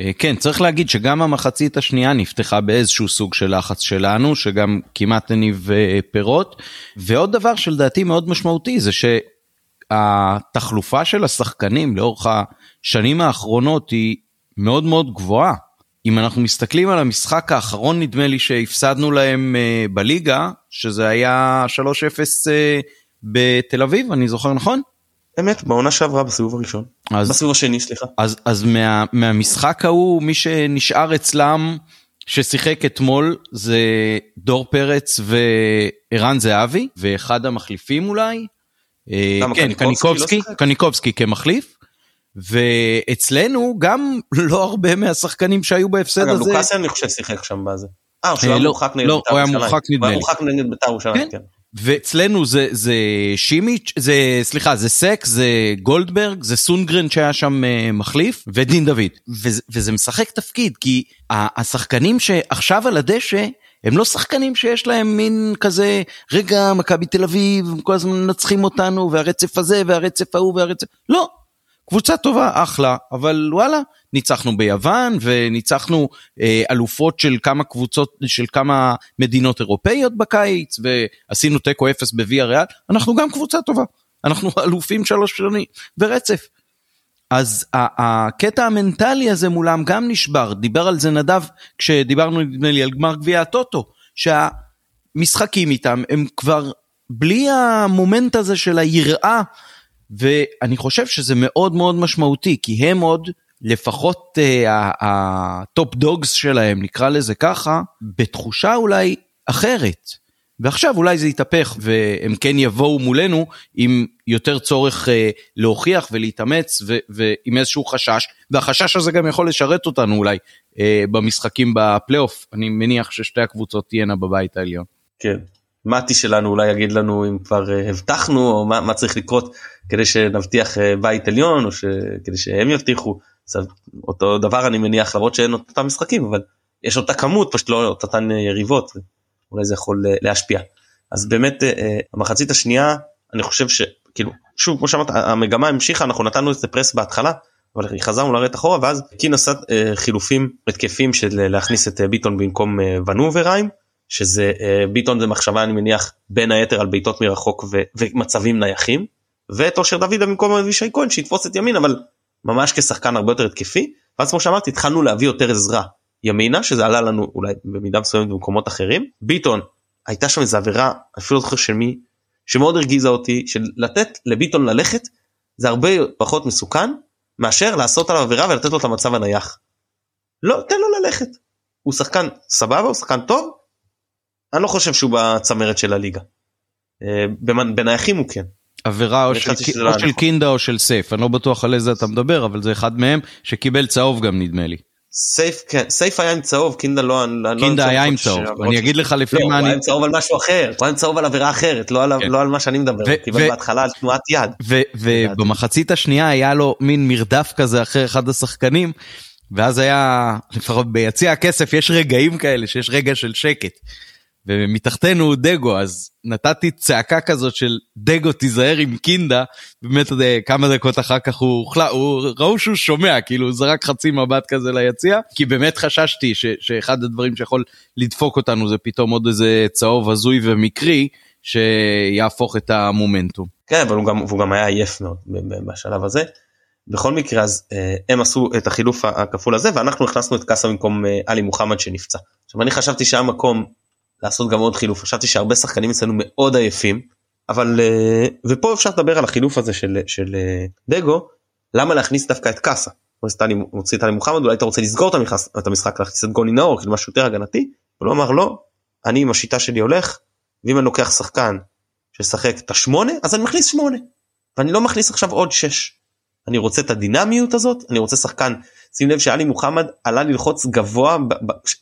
אה, כן צריך להגיד שגם המחצית השנייה נפתחה באיזשהו סוג של לחץ שלנו שגם כמעט הניב אה, פירות ועוד דבר שלדעתי מאוד משמעותי זה שהתחלופה של השחקנים לאורך השנים האחרונות היא מאוד מאוד גבוהה. אם אנחנו מסתכלים על המשחק האחרון נדמה לי שהפסדנו להם uh, בליגה שזה היה 3-0 uh, בתל אביב אני זוכר נכון? אמת בעונה שעברה בסיבוב הראשון אז בסיבוב השני סליחה אז אז מה, מהמשחק ההוא מי שנשאר אצלם ששיחק אתמול זה דור פרץ וערן זהבי ואחד המחליפים אולי. אה, כן קניקובסקי לא קניקובסקי כמחליף. ואצלנו גם לא הרבה מהשחקנים שהיו בהפסד הזה. אגב לוקאסן אני חושב שיחק שם בזה. אה, הוא היה מורחק נגד בית"ר ירושלים. לא, הוא היה מורחק נדמה לי. הוא היה מורחק נגד בית"ר ירושלים, כן. ואצלנו זה, זה שימיץ', זה, סליחה, זה סק, זה גולדברג, זה סונגרן שהיה שם uh, מחליף, ודין דוד. וזה, וזה משחק תפקיד, כי השחקנים שעכשיו על הדשא, הם לא שחקנים שיש להם מין כזה, רגע, מכבי תל אביב, הם כל הזמן מנצחים אותנו, והרצף הזה, והרצף ההוא, והרצף... לא, קבוצה טובה, אחלה, אבל וואלה, ניצחנו ביוון וניצחנו אה, אלופות של כמה קבוצות, של כמה מדינות אירופאיות בקיץ, ועשינו תיקו אפס בוויה ריאל, אנחנו גם קבוצה טובה, אנחנו *laughs* אלופים שלוש שנים ברצף. אז הקטע המנטלי הזה מולם גם נשבר, דיבר על זה נדב כשדיברנו נדמה לי על גמר גביע הטוטו, שהמשחקים איתם הם כבר בלי המומנט הזה של היראה ואני חושב שזה מאוד מאוד משמעותי, כי הם עוד לפחות ה top dogs שלהם, נקרא לזה ככה, בתחושה אולי אחרת. ועכשיו אולי זה יתהפך והם כן יבואו מולנו עם יותר צורך אה, להוכיח ולהתאמץ ועם איזשהו חשש, והחשש הזה גם יכול לשרת אותנו אולי אה, במשחקים בפלייאוף, אני מניח ששתי הקבוצות תהיינה בבית העליון. כן, מתי שלנו אולי יגיד לנו אם כבר אה, הבטחנו או מה, מה צריך לקרות כדי שנבטיח אה, בית עליון או ש... כדי שהם יבטיחו. אותו דבר אני מניח למרות שאין אותם משחקים אבל יש אותה כמות פשוט לא אותן יריבות אולי זה יכול אה, להשפיע. אז באמת אה, אה, המחצית השנייה אני חושב שכאילו שוב כמו שאמרת המגמה המשיכה אנחנו נתנו איזה פרס בהתחלה אבל חזרנו לרדת אחורה ואז קין עשה חילופים התקפים של להכניס את ביטון במקום ונוברהיים שזה ביטון זה מחשבה אני מניח בין היתר על בעיטות מרחוק ו, ומצבים נייחים ואת אושר דוד במקום אבישי כהן שיתפוס את ימין אבל ממש כשחקן הרבה יותר התקפי. ואז כמו שאמרתי התחלנו להביא יותר עזרה ימינה שזה עלה לנו אולי במידה מסוימת במקומות אחרים. ביטון הייתה שם איזה עבירה אפילו לא זוכר של מי שמאוד הרגיזה אותי של לתת לביטון ללכת זה הרבה פחות מסוכן מאשר לעשות עליו עבירה ולתת לו את המצב הנייח. לא תן לו ללכת. הוא שחקן סבבה הוא שחקן טוב אני לא חושב שהוא בצמרת של הליגה. אה, בנייחים הוא כן. עבירה או, של, או של. קינדה או של סייף אני לא בטוח על איזה אתה מדבר אבל זה אחד מהם שקיבל צהוב גם נדמה לי. סייף כן סייף היה עם צהוב קינדה לא לא קינדה היה עם צהוב אני אגיד לך לפי מה אני... הוא היה עם צהוב על משהו אחר הוא היה עם צהוב על עבירה אחרת לא על כן. לא מה שאני מדבר הוא קיבל בהתחלה על תנועת יד. ובמחצית השנייה היה לו מין מרדף כזה אחרי אחד השחקנים ואז היה לפחות ביציע הכסף יש רגעים כאלה שיש רגע של שקט. ומתחתנו הוא דגו, אז נתתי צעקה כזאת של דגו תיזהר עם קינדה, באמת כמה דקות אחר כך הוא, הוא ראו שהוא שומע, כאילו הוא זרק חצי מבט כזה ליציע, כי באמת חששתי ש, שאחד הדברים שיכול לדפוק אותנו זה פתאום עוד איזה צהוב הזוי ומקרי, שיהפוך את המומנטום. כן, אבל הוא גם, הוא גם היה עייף מאוד בשלב הזה. בכל מקרה אז אה, הם עשו את החילוף הכפול הזה ואנחנו הכנסנו את קאסה במקום אה, עלי מוחמד שנפצע. עכשיו אני חשבתי שהיה מקום לעשות גם עוד חילוף חשבתי שהרבה שחקנים אצלנו מאוד עייפים אבל אה, ופה אפשר לדבר על החילוף הזה של של אה, דגו למה להכניס דווקא את קאסה. מוציא את טלי מוחמד אולי אתה רוצה לסגור את המשחק, את המשחק להכניס את גוני נאור כאילו משהו יותר הגנתי. הוא לא אמר לא אני עם השיטה שלי הולך ואם אני לוקח שחקן ששחק את השמונה אז אני מכניס שמונה ואני לא מכניס עכשיו עוד שש. אני רוצה את הדינמיות הזאת אני רוצה שחקן שים לב שאלי מוחמד עלה ללחוץ גבוה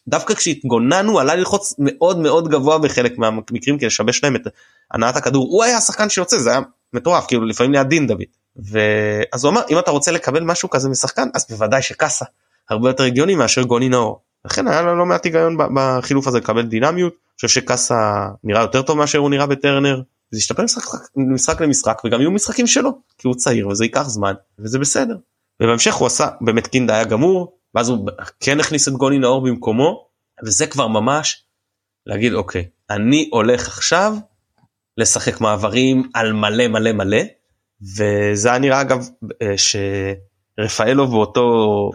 דווקא כשהתגוננו עלה ללחוץ מאוד מאוד גבוה בחלק מהמקרים כדי לשבש להם את הנעת הכדור הוא היה השחקן שיוצא זה היה מטורף כאילו לפעמים ליד דין דוד ואז הוא אמר אם אתה רוצה לקבל משהו כזה משחקן אז בוודאי שקאסה הרבה יותר הגיוני מאשר גוני נאור. לכן היה לו לא מעט היגיון בחילוף הזה לקבל דינמיות. אני חושב שקאסה נראה יותר טוב מאשר הוא נראה בטרנר. זה ישתפר משחק, משחק למשחק וגם יהיו משחקים שלו כי הוא צעיר וזה ייקח זמן וזה בסדר. ובהמשך הוא עשה באמת קינדה היה גמור ואז הוא כן הכניס את גוני נאור במקומו וזה כבר ממש להגיד אוקיי אני הולך עכשיו לשחק מעברים על מלא מלא מלא. וזה היה נראה אגב אה, שרפאלו באותו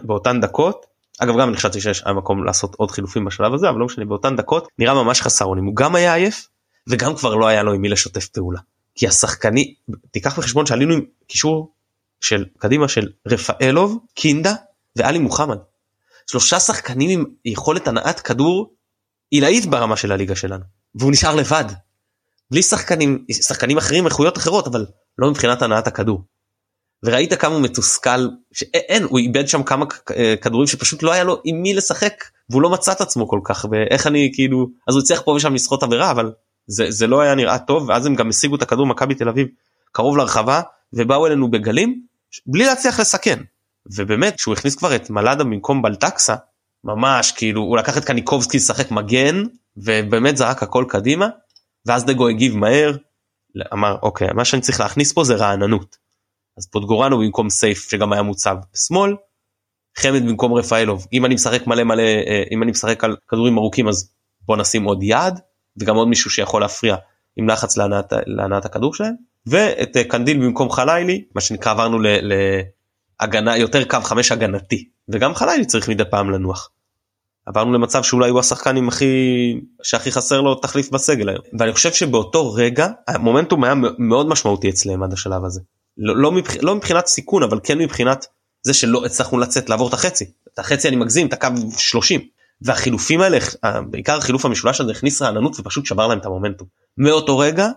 באותן דקות אגב גם אני חשבתי שיש מקום לעשות עוד חילופים בשלב הזה אבל לא משנה באותן דקות נראה ממש חסר אונים. הוא גם היה עייף וגם כבר לא היה לו עם מי לשתף פעולה. כי השחקני תיקח בחשבון שעלינו עם קישור של קדימה של רפאלוב, קינדה ואלי מוחמד. שלושה שחקנים עם יכולת הנעת כדור עילאית ברמה של הליגה שלנו והוא נשאר לבד. בלי שחקנים שחקנים אחרים איכויות אחרות אבל לא מבחינת הנעת הכדור. וראית כמה הוא מתוסכל שאין הוא איבד שם כמה כדורים שפשוט לא היה לו עם מי לשחק והוא לא מצא את עצמו כל כך ואיך אני כאילו אז הוא הצליח פה ושם לסחוט עבירה אבל זה, זה לא היה נראה טוב ואז הם גם השיגו את הכדור מכבי תל אביב קרוב לרחבה ובאו אלינו בגלים בלי להצליח לסכן. ובאמת כשהוא הכניס כבר את מלאדה במקום בלטקסה ממש כאילו הוא לקח את קניקובסקי לשחק מגן ובאמת זרק הכל קדימה ואז דגו הגיב מהר אמר אוקיי מה שאני צריך להכניס פה זה רעננות. אז פוטגורנו במקום סייף שגם היה מוצב בשמאל חמד במקום רפאלוב אם אני משחק מלא מלא אה, אם אני משחק על כדורים ארוכים אז בוא נשים עוד יד וגם עוד מישהו שיכול להפריע עם לחץ להנעת, הכדור שלהם ואת אה, קנדיל במקום חלילי מה שנקרא עברנו להגנה יותר קו חמש הגנתי וגם חלילי צריך מדי פעם לנוח. עברנו למצב שאולי הוא השחקן עם הכי שהכי חסר לו תחליף בסגל היום ואני חושב שבאותו רגע המומנטום היה מאוד משמעותי אצלם עד השלב הזה לא, לא, מבח, לא מבחינת סיכון אבל כן מבחינת זה שלא הצלחנו לצאת לעבור את החצי. את החצי אני מגזים, את הקו 30. והחילופים האלה, בעיקר החילוף המשולש הזה הכניס רעננות ופשוט שבר להם את המומנטום. מאותו רגע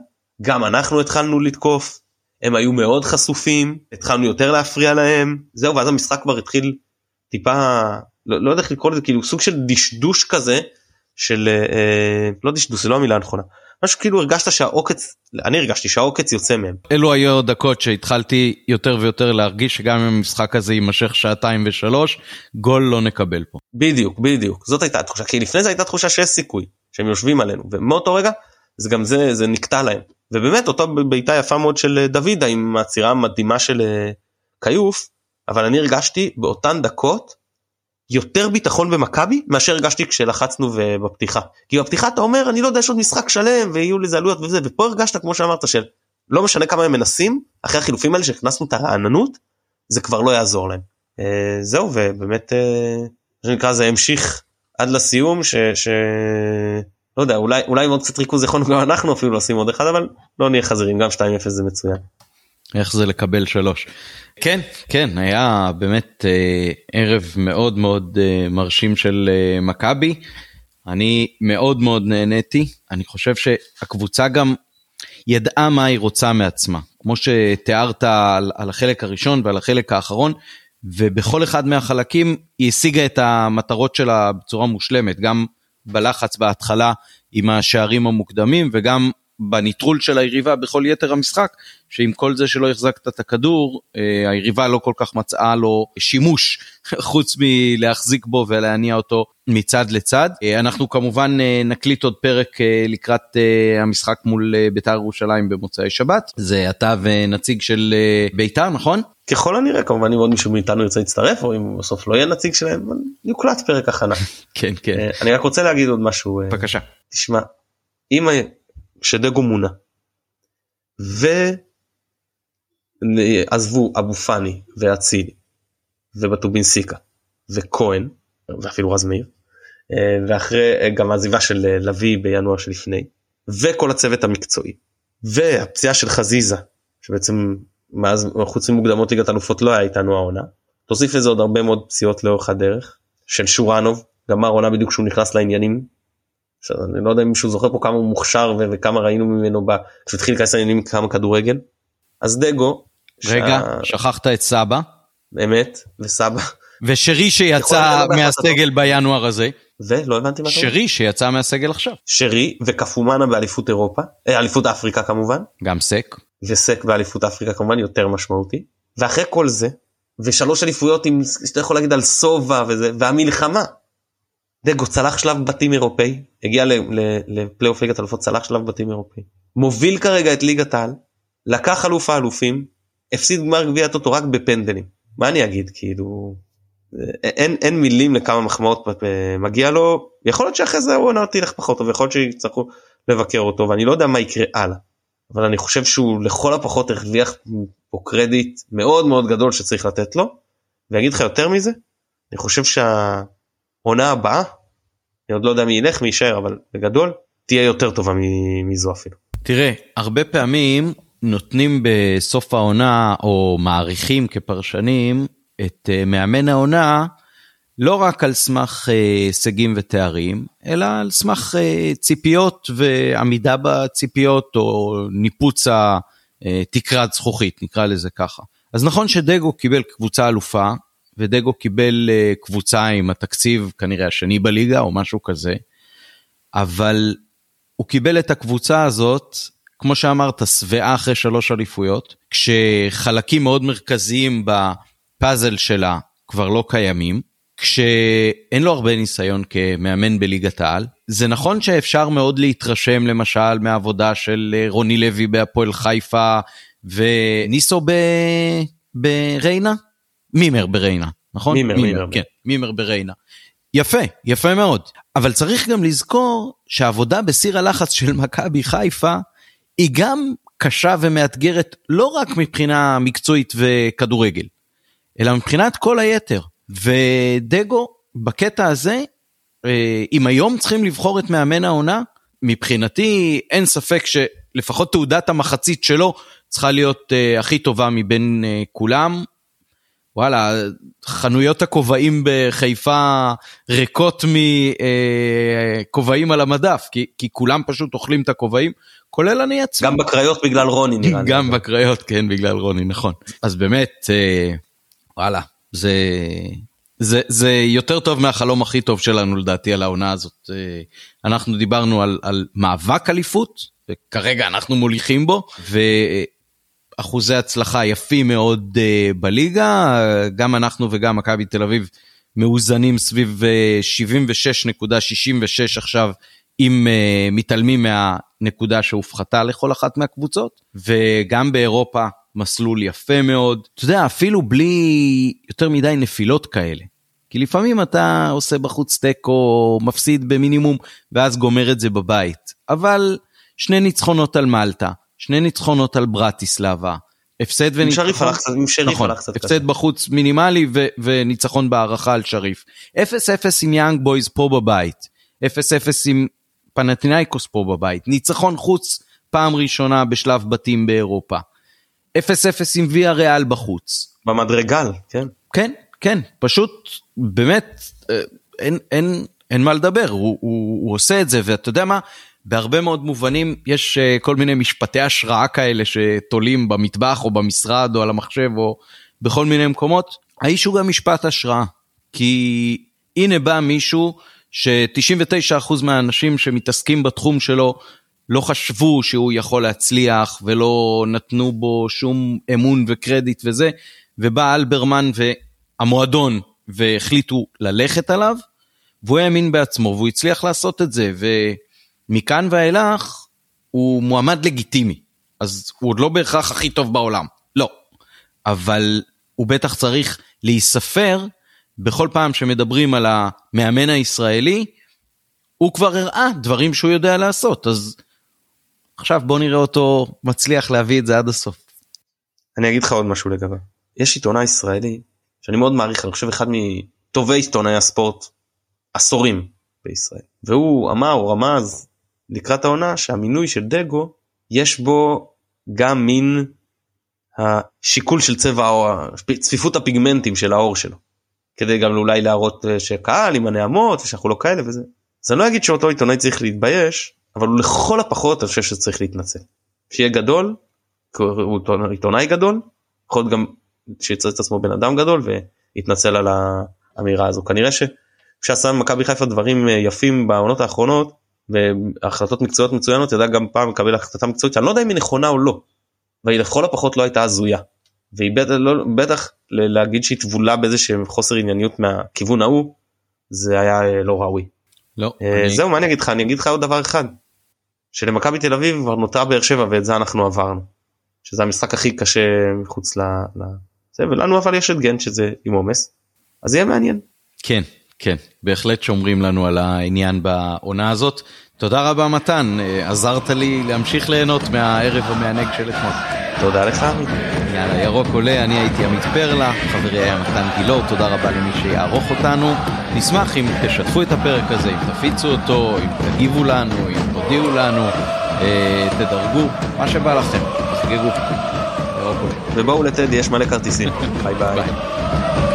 גם אנחנו התחלנו לתקוף, הם היו מאוד חשופים, התחלנו יותר להפריע להם, זהו ואז המשחק כבר התחיל טיפה, לא, לא יודע איך לקרוא לזה, כאילו סוג של דשדוש כזה, של, אה, לא דשדוש זה לא המילה הנכונה, משהו כאילו הרגשת שהעוקץ, אני הרגשתי שהעוקץ יוצא מהם. אלו היו דקות שהתחלתי יותר ויותר להרגיש שגם אם המשחק הזה יימשך שעתיים ושלוש, גול לא נקבל פה. בדיוק, בדיוק, זאת הייתה התחושה, כי לפני זה הייתה תחושה שיש סיכוי שהם יושבים עלינו, ומאותו רגע זה גם זה, זה נקטע להם. ובאמת אותה בעיטה יפה מאוד של אה, דוידה עם העצירה המדהימה של אה, כיוף, אבל אני הרגשתי באותן דקות יותר ביטחון במכבי מאשר הרגשתי כשלחצנו בפתיחה. כי בפתיחה אתה אומר אני לא יודע יש עוד משחק שלם ויהיו לזה עלויות וזה ופה הרגשת כמו שאמרת של לא משנה כמה הם מנסים אחרי החילופים האלה שהכנסנו את הרעננות זה כבר לא יעזור להם. אה, זהו ובאמת אה, מה שנקרא זה המשיך עד לסיום ש... ש... לא יודע אולי אולי עם עוד קצת ריכוז יכולנו גם אנחנו אפילו לשים עוד אחד אבל לא נהיה חזירים גם 2-0 זה מצוין. איך זה לקבל שלוש. כן כן היה באמת אה, ערב מאוד מאוד אה, מרשים של אה, מכבי. אני מאוד מאוד נהניתי אני חושב שהקבוצה גם ידעה מה היא רוצה מעצמה כמו שתיארת על, על החלק הראשון ועל החלק האחרון ובכל אחד מהחלקים היא השיגה את המטרות שלה בצורה מושלמת גם בלחץ בהתחלה עם השערים המוקדמים וגם בניטרול של היריבה בכל יתר המשחק, שעם כל זה שלא החזקת את הכדור, אה, היריבה לא כל כך מצאה לו שימוש *laughs* חוץ מלהחזיק בו ולהניע אותו מצד לצד. אה, אנחנו כמובן אה, נקליט עוד פרק לקראת המשחק מול בית"ר ירושלים במוצאי שבת. זה אתה ונציג של בית"ר, נכון? ככל הנראה כמובן אם עוד מישהו מאיתנו ירצה להצטרף או אם בסוף לא יהיה נציג שלהם יוקלט פרק הכנה. *laughs* כן כן. אני רק רוצה להגיד עוד משהו. בבקשה. תשמע, אם שדגו ועזבו אבו פאני ואצילי ובטובינסיקה וכהן ואפילו רז מאיר אה, ואחרי אה, גם העזיבה של אה, לביא בינואר שלפני וכל הצוות המקצועי והפציעה של חזיזה שבעצם מאז חוץ ממוקדמות ליגת אלופות לא היה איתנו העונה. תוסיף לזה עוד הרבה מאוד פציעות לאורך הדרך של שורנוב גמר עונה בדיוק כשהוא נכנס לעניינים עכשיו, אני לא יודע אם מישהו זוכר פה כמה הוא מוכשר ו- וכמה ראינו ממנו כשהוא התחיל להיכנס לעניינים כמה כדורגל. אז דגו. רגע, שה... שכחת את סבא. באמת, וסבא. ושרי שיצא מהסגל בינואר הזה. ולא הבנתי מה אתה אומר. שרי שיצא מהסגל עכשיו. שרי וקפומאנה באליפות אירופה, אה, אליפות אפריקה כמובן. גם סק. וסק באליפות אפריקה כמובן יותר משמעותי. ואחרי כל זה, ושלוש אליפויות עם, שאתה יכול להגיד על סובה וזה, והמלחמה. דגו צלח שלב בתים אירופאי, הגיע לפלייאוף ליגת אלופות, צלח שלב בתים אירופאי. מוביל כרגע את ליגת העל, לקח אלוף האלופים, הפסיד גמר גביע טוטו רק בפנדלים. מה אני אגיד כאילו אין אין מילים לכמה מחמאות מגיע לו יכול להיות שאחרי זה הוא תלך פחות טוב יכול להיות שיצטרכו לבקר אותו ואני לא יודע מה יקרה הלאה. אבל אני חושב שהוא לכל הפחות הרוויח פה קרדיט מאוד מאוד גדול שצריך לתת לו. ואגיד לך יותר מזה אני חושב שה... עונה הבאה, אני עוד לא יודע מי ילך מי יישאר אבל בגדול תהיה יותר טובה מזו אפילו. תראה הרבה פעמים נותנים בסוף העונה או מעריכים כפרשנים את אה, מאמן העונה לא רק על סמך אה, הישגים ותארים אלא על סמך אה, ציפיות ועמידה בציפיות או ניפוץ התקרת זכוכית נקרא לזה ככה. אז נכון שדגו קיבל קבוצה אלופה ודגו קיבל uh, קבוצה עם התקציב כנראה השני בליגה או משהו כזה, אבל הוא קיבל את הקבוצה הזאת, כמו שאמרת, שבעה אחרי שלוש אליפויות, כשחלקים מאוד מרכזיים בפאזל שלה כבר לא קיימים, כשאין לו הרבה ניסיון כמאמן בליגת העל. זה נכון שאפשר מאוד להתרשם למשל מהעבודה של אה, רוני לוי בהפועל חיפה וניסו ב... בריינה? מימר בריינה, נכון? מימר, מימר, מימר. כן, מימר בריינה. יפה, יפה מאוד. אבל צריך גם לזכור שהעבודה בסיר הלחץ של מכבי חיפה היא גם קשה ומאתגרת לא רק מבחינה מקצועית וכדורגל, אלא מבחינת כל היתר. ודגו בקטע הזה, אה, אם היום צריכים לבחור את מאמן העונה, מבחינתי אין ספק שלפחות תעודת המחצית שלו צריכה להיות uh, הכי טובה מבין uh, כולם. וואלה, חנויות הכובעים בחיפה ריקות מכובעים על המדף, כי, כי כולם פשוט אוכלים את הכובעים, כולל אני עצמי. גם בקריות בגלל רוני נראה לי. גם בקריות, כן, בגלל רוני, נכון. אז באמת, אה, וואלה, זה, זה, זה יותר טוב מהחלום הכי טוב שלנו לדעתי על העונה הזאת. אה, אנחנו דיברנו על, על מאבק אליפות, וכרגע אנחנו מוליכים בו, ואחוזי הצלחה יפים מאוד uh, בליגה, גם אנחנו וגם מכבי תל אביב מאוזנים סביב uh, 76.66 עכשיו, אם uh, מתעלמים מהנקודה שהופחתה לכל אחת מהקבוצות, וגם באירופה מסלול יפה מאוד. אתה יודע, אפילו בלי יותר מדי נפילות כאלה. כי לפעמים אתה עושה בחוץ תיקו, מפסיד במינימום, ואז גומר את זה בבית. אבל שני ניצחונות על מלטה, שני ניצחונות על ברטיסלבה, הפסד וניצחון, עם שריף הלך קצת, עם שריף נכון, הלך קצת הפסד בחוץ מינימלי ו- וניצחון בהארכה על שריף. 0-0 עם יאנג בויז פה בבית, 0-0 עם פנטינאיקוס פה בבית, ניצחון חוץ פעם ראשונה בשלב בתים באירופה. 0-0 עם ויה ריאל בחוץ. במדריגל, כן. כן, כן, פשוט באמת אה, אין, אין, אין מה לדבר, הוא, הוא, הוא עושה את זה ואתה יודע מה, בהרבה מאוד מובנים יש אה, כל מיני משפטי השראה כאלה שתולים במטבח או במשרד או על המחשב או בכל מיני מקומות. האיש הוא גם משפט השראה, כי הנה בא מישהו ש-99% מהאנשים שמתעסקים בתחום שלו לא חשבו שהוא יכול להצליח ולא נתנו בו שום אמון וקרדיט וזה, ובא אלברמן והמועדון והחליטו ללכת עליו, והוא האמין בעצמו והוא הצליח לעשות את זה, ומכאן ואילך הוא מועמד לגיטימי. אז הוא עוד לא בהכרח הכי טוב בעולם, לא. אבל הוא בטח צריך להיספר בכל פעם שמדברים על המאמן הישראלי, הוא כבר הראה דברים שהוא יודע לעשות, אז עכשיו בוא נראה אותו מצליח להביא את זה עד הסוף. אני אגיד לך עוד משהו לגביו. יש עיתונאי ישראלי שאני מאוד מעריך, אני חושב אחד מטובי עיתונאי הספורט עשורים בישראל. והוא אמר או רמז לקראת העונה שהמינוי של דגו יש בו גם מין השיקול של צבע העור, צפיפות הפיגמנטים של העור שלו. כדי גם אולי להראות אה, שקהל עם הנעמות ושאנחנו לא כאלה וזה. אז אני לא אגיד שאותו עיתונאי צריך להתבייש אבל הוא לכל הפחות אני חושב שצריך להתנצל. שיהיה גדול, הוא עיתונאי גדול, יכול להיות גם שיצא את עצמו בן אדם גדול ויתנצל על האמירה הזו. כנראה שכשעשה מכבי חיפה דברים אה, יפים בעונות האחרונות והחלטות מקצועיות מצוינות ידע גם פעם לקבל החלטה מקצועית שאני לא יודע אם היא נכונה או לא. והיא לכל הפחות לא הייתה הזויה. והיא בטח, לא, בטח להגיד שהיא טבולה באיזה שהם חוסר ענייניות מהכיוון ההוא זה היה אה, לא ראוי. לא. אני... זהו מה אני אגיד לך אני אגיד לך עוד דבר אחד. שלמכבי תל אביב כבר נותרה באר שבע ואת זה אנחנו עברנו. שזה המשחק הכי קשה מחוץ ל... זה, ולנו אבל יש את גנט שזה עם עומס. אז יהיה מעניין. כן כן בהחלט שומרים לנו על העניין בעונה הזאת. תודה רבה מתן עזרת לי להמשיך ליהנות מהערב המענג של אתמול. תודה לך. יאללה ירוק עולה אני הייתי עמית פרלה חברי היה מתן גילאור תודה רבה למי שיערוך אותנו. נשמח אם תשתפו את הפרק הזה אם תפיצו אותו אם תגיבו לנו אם תודיעו לנו אה, תדרגו מה שבא לכם תחגגו. ובואו לטדי יש מלא כרטיסים *laughs* ביי ביי. ביי.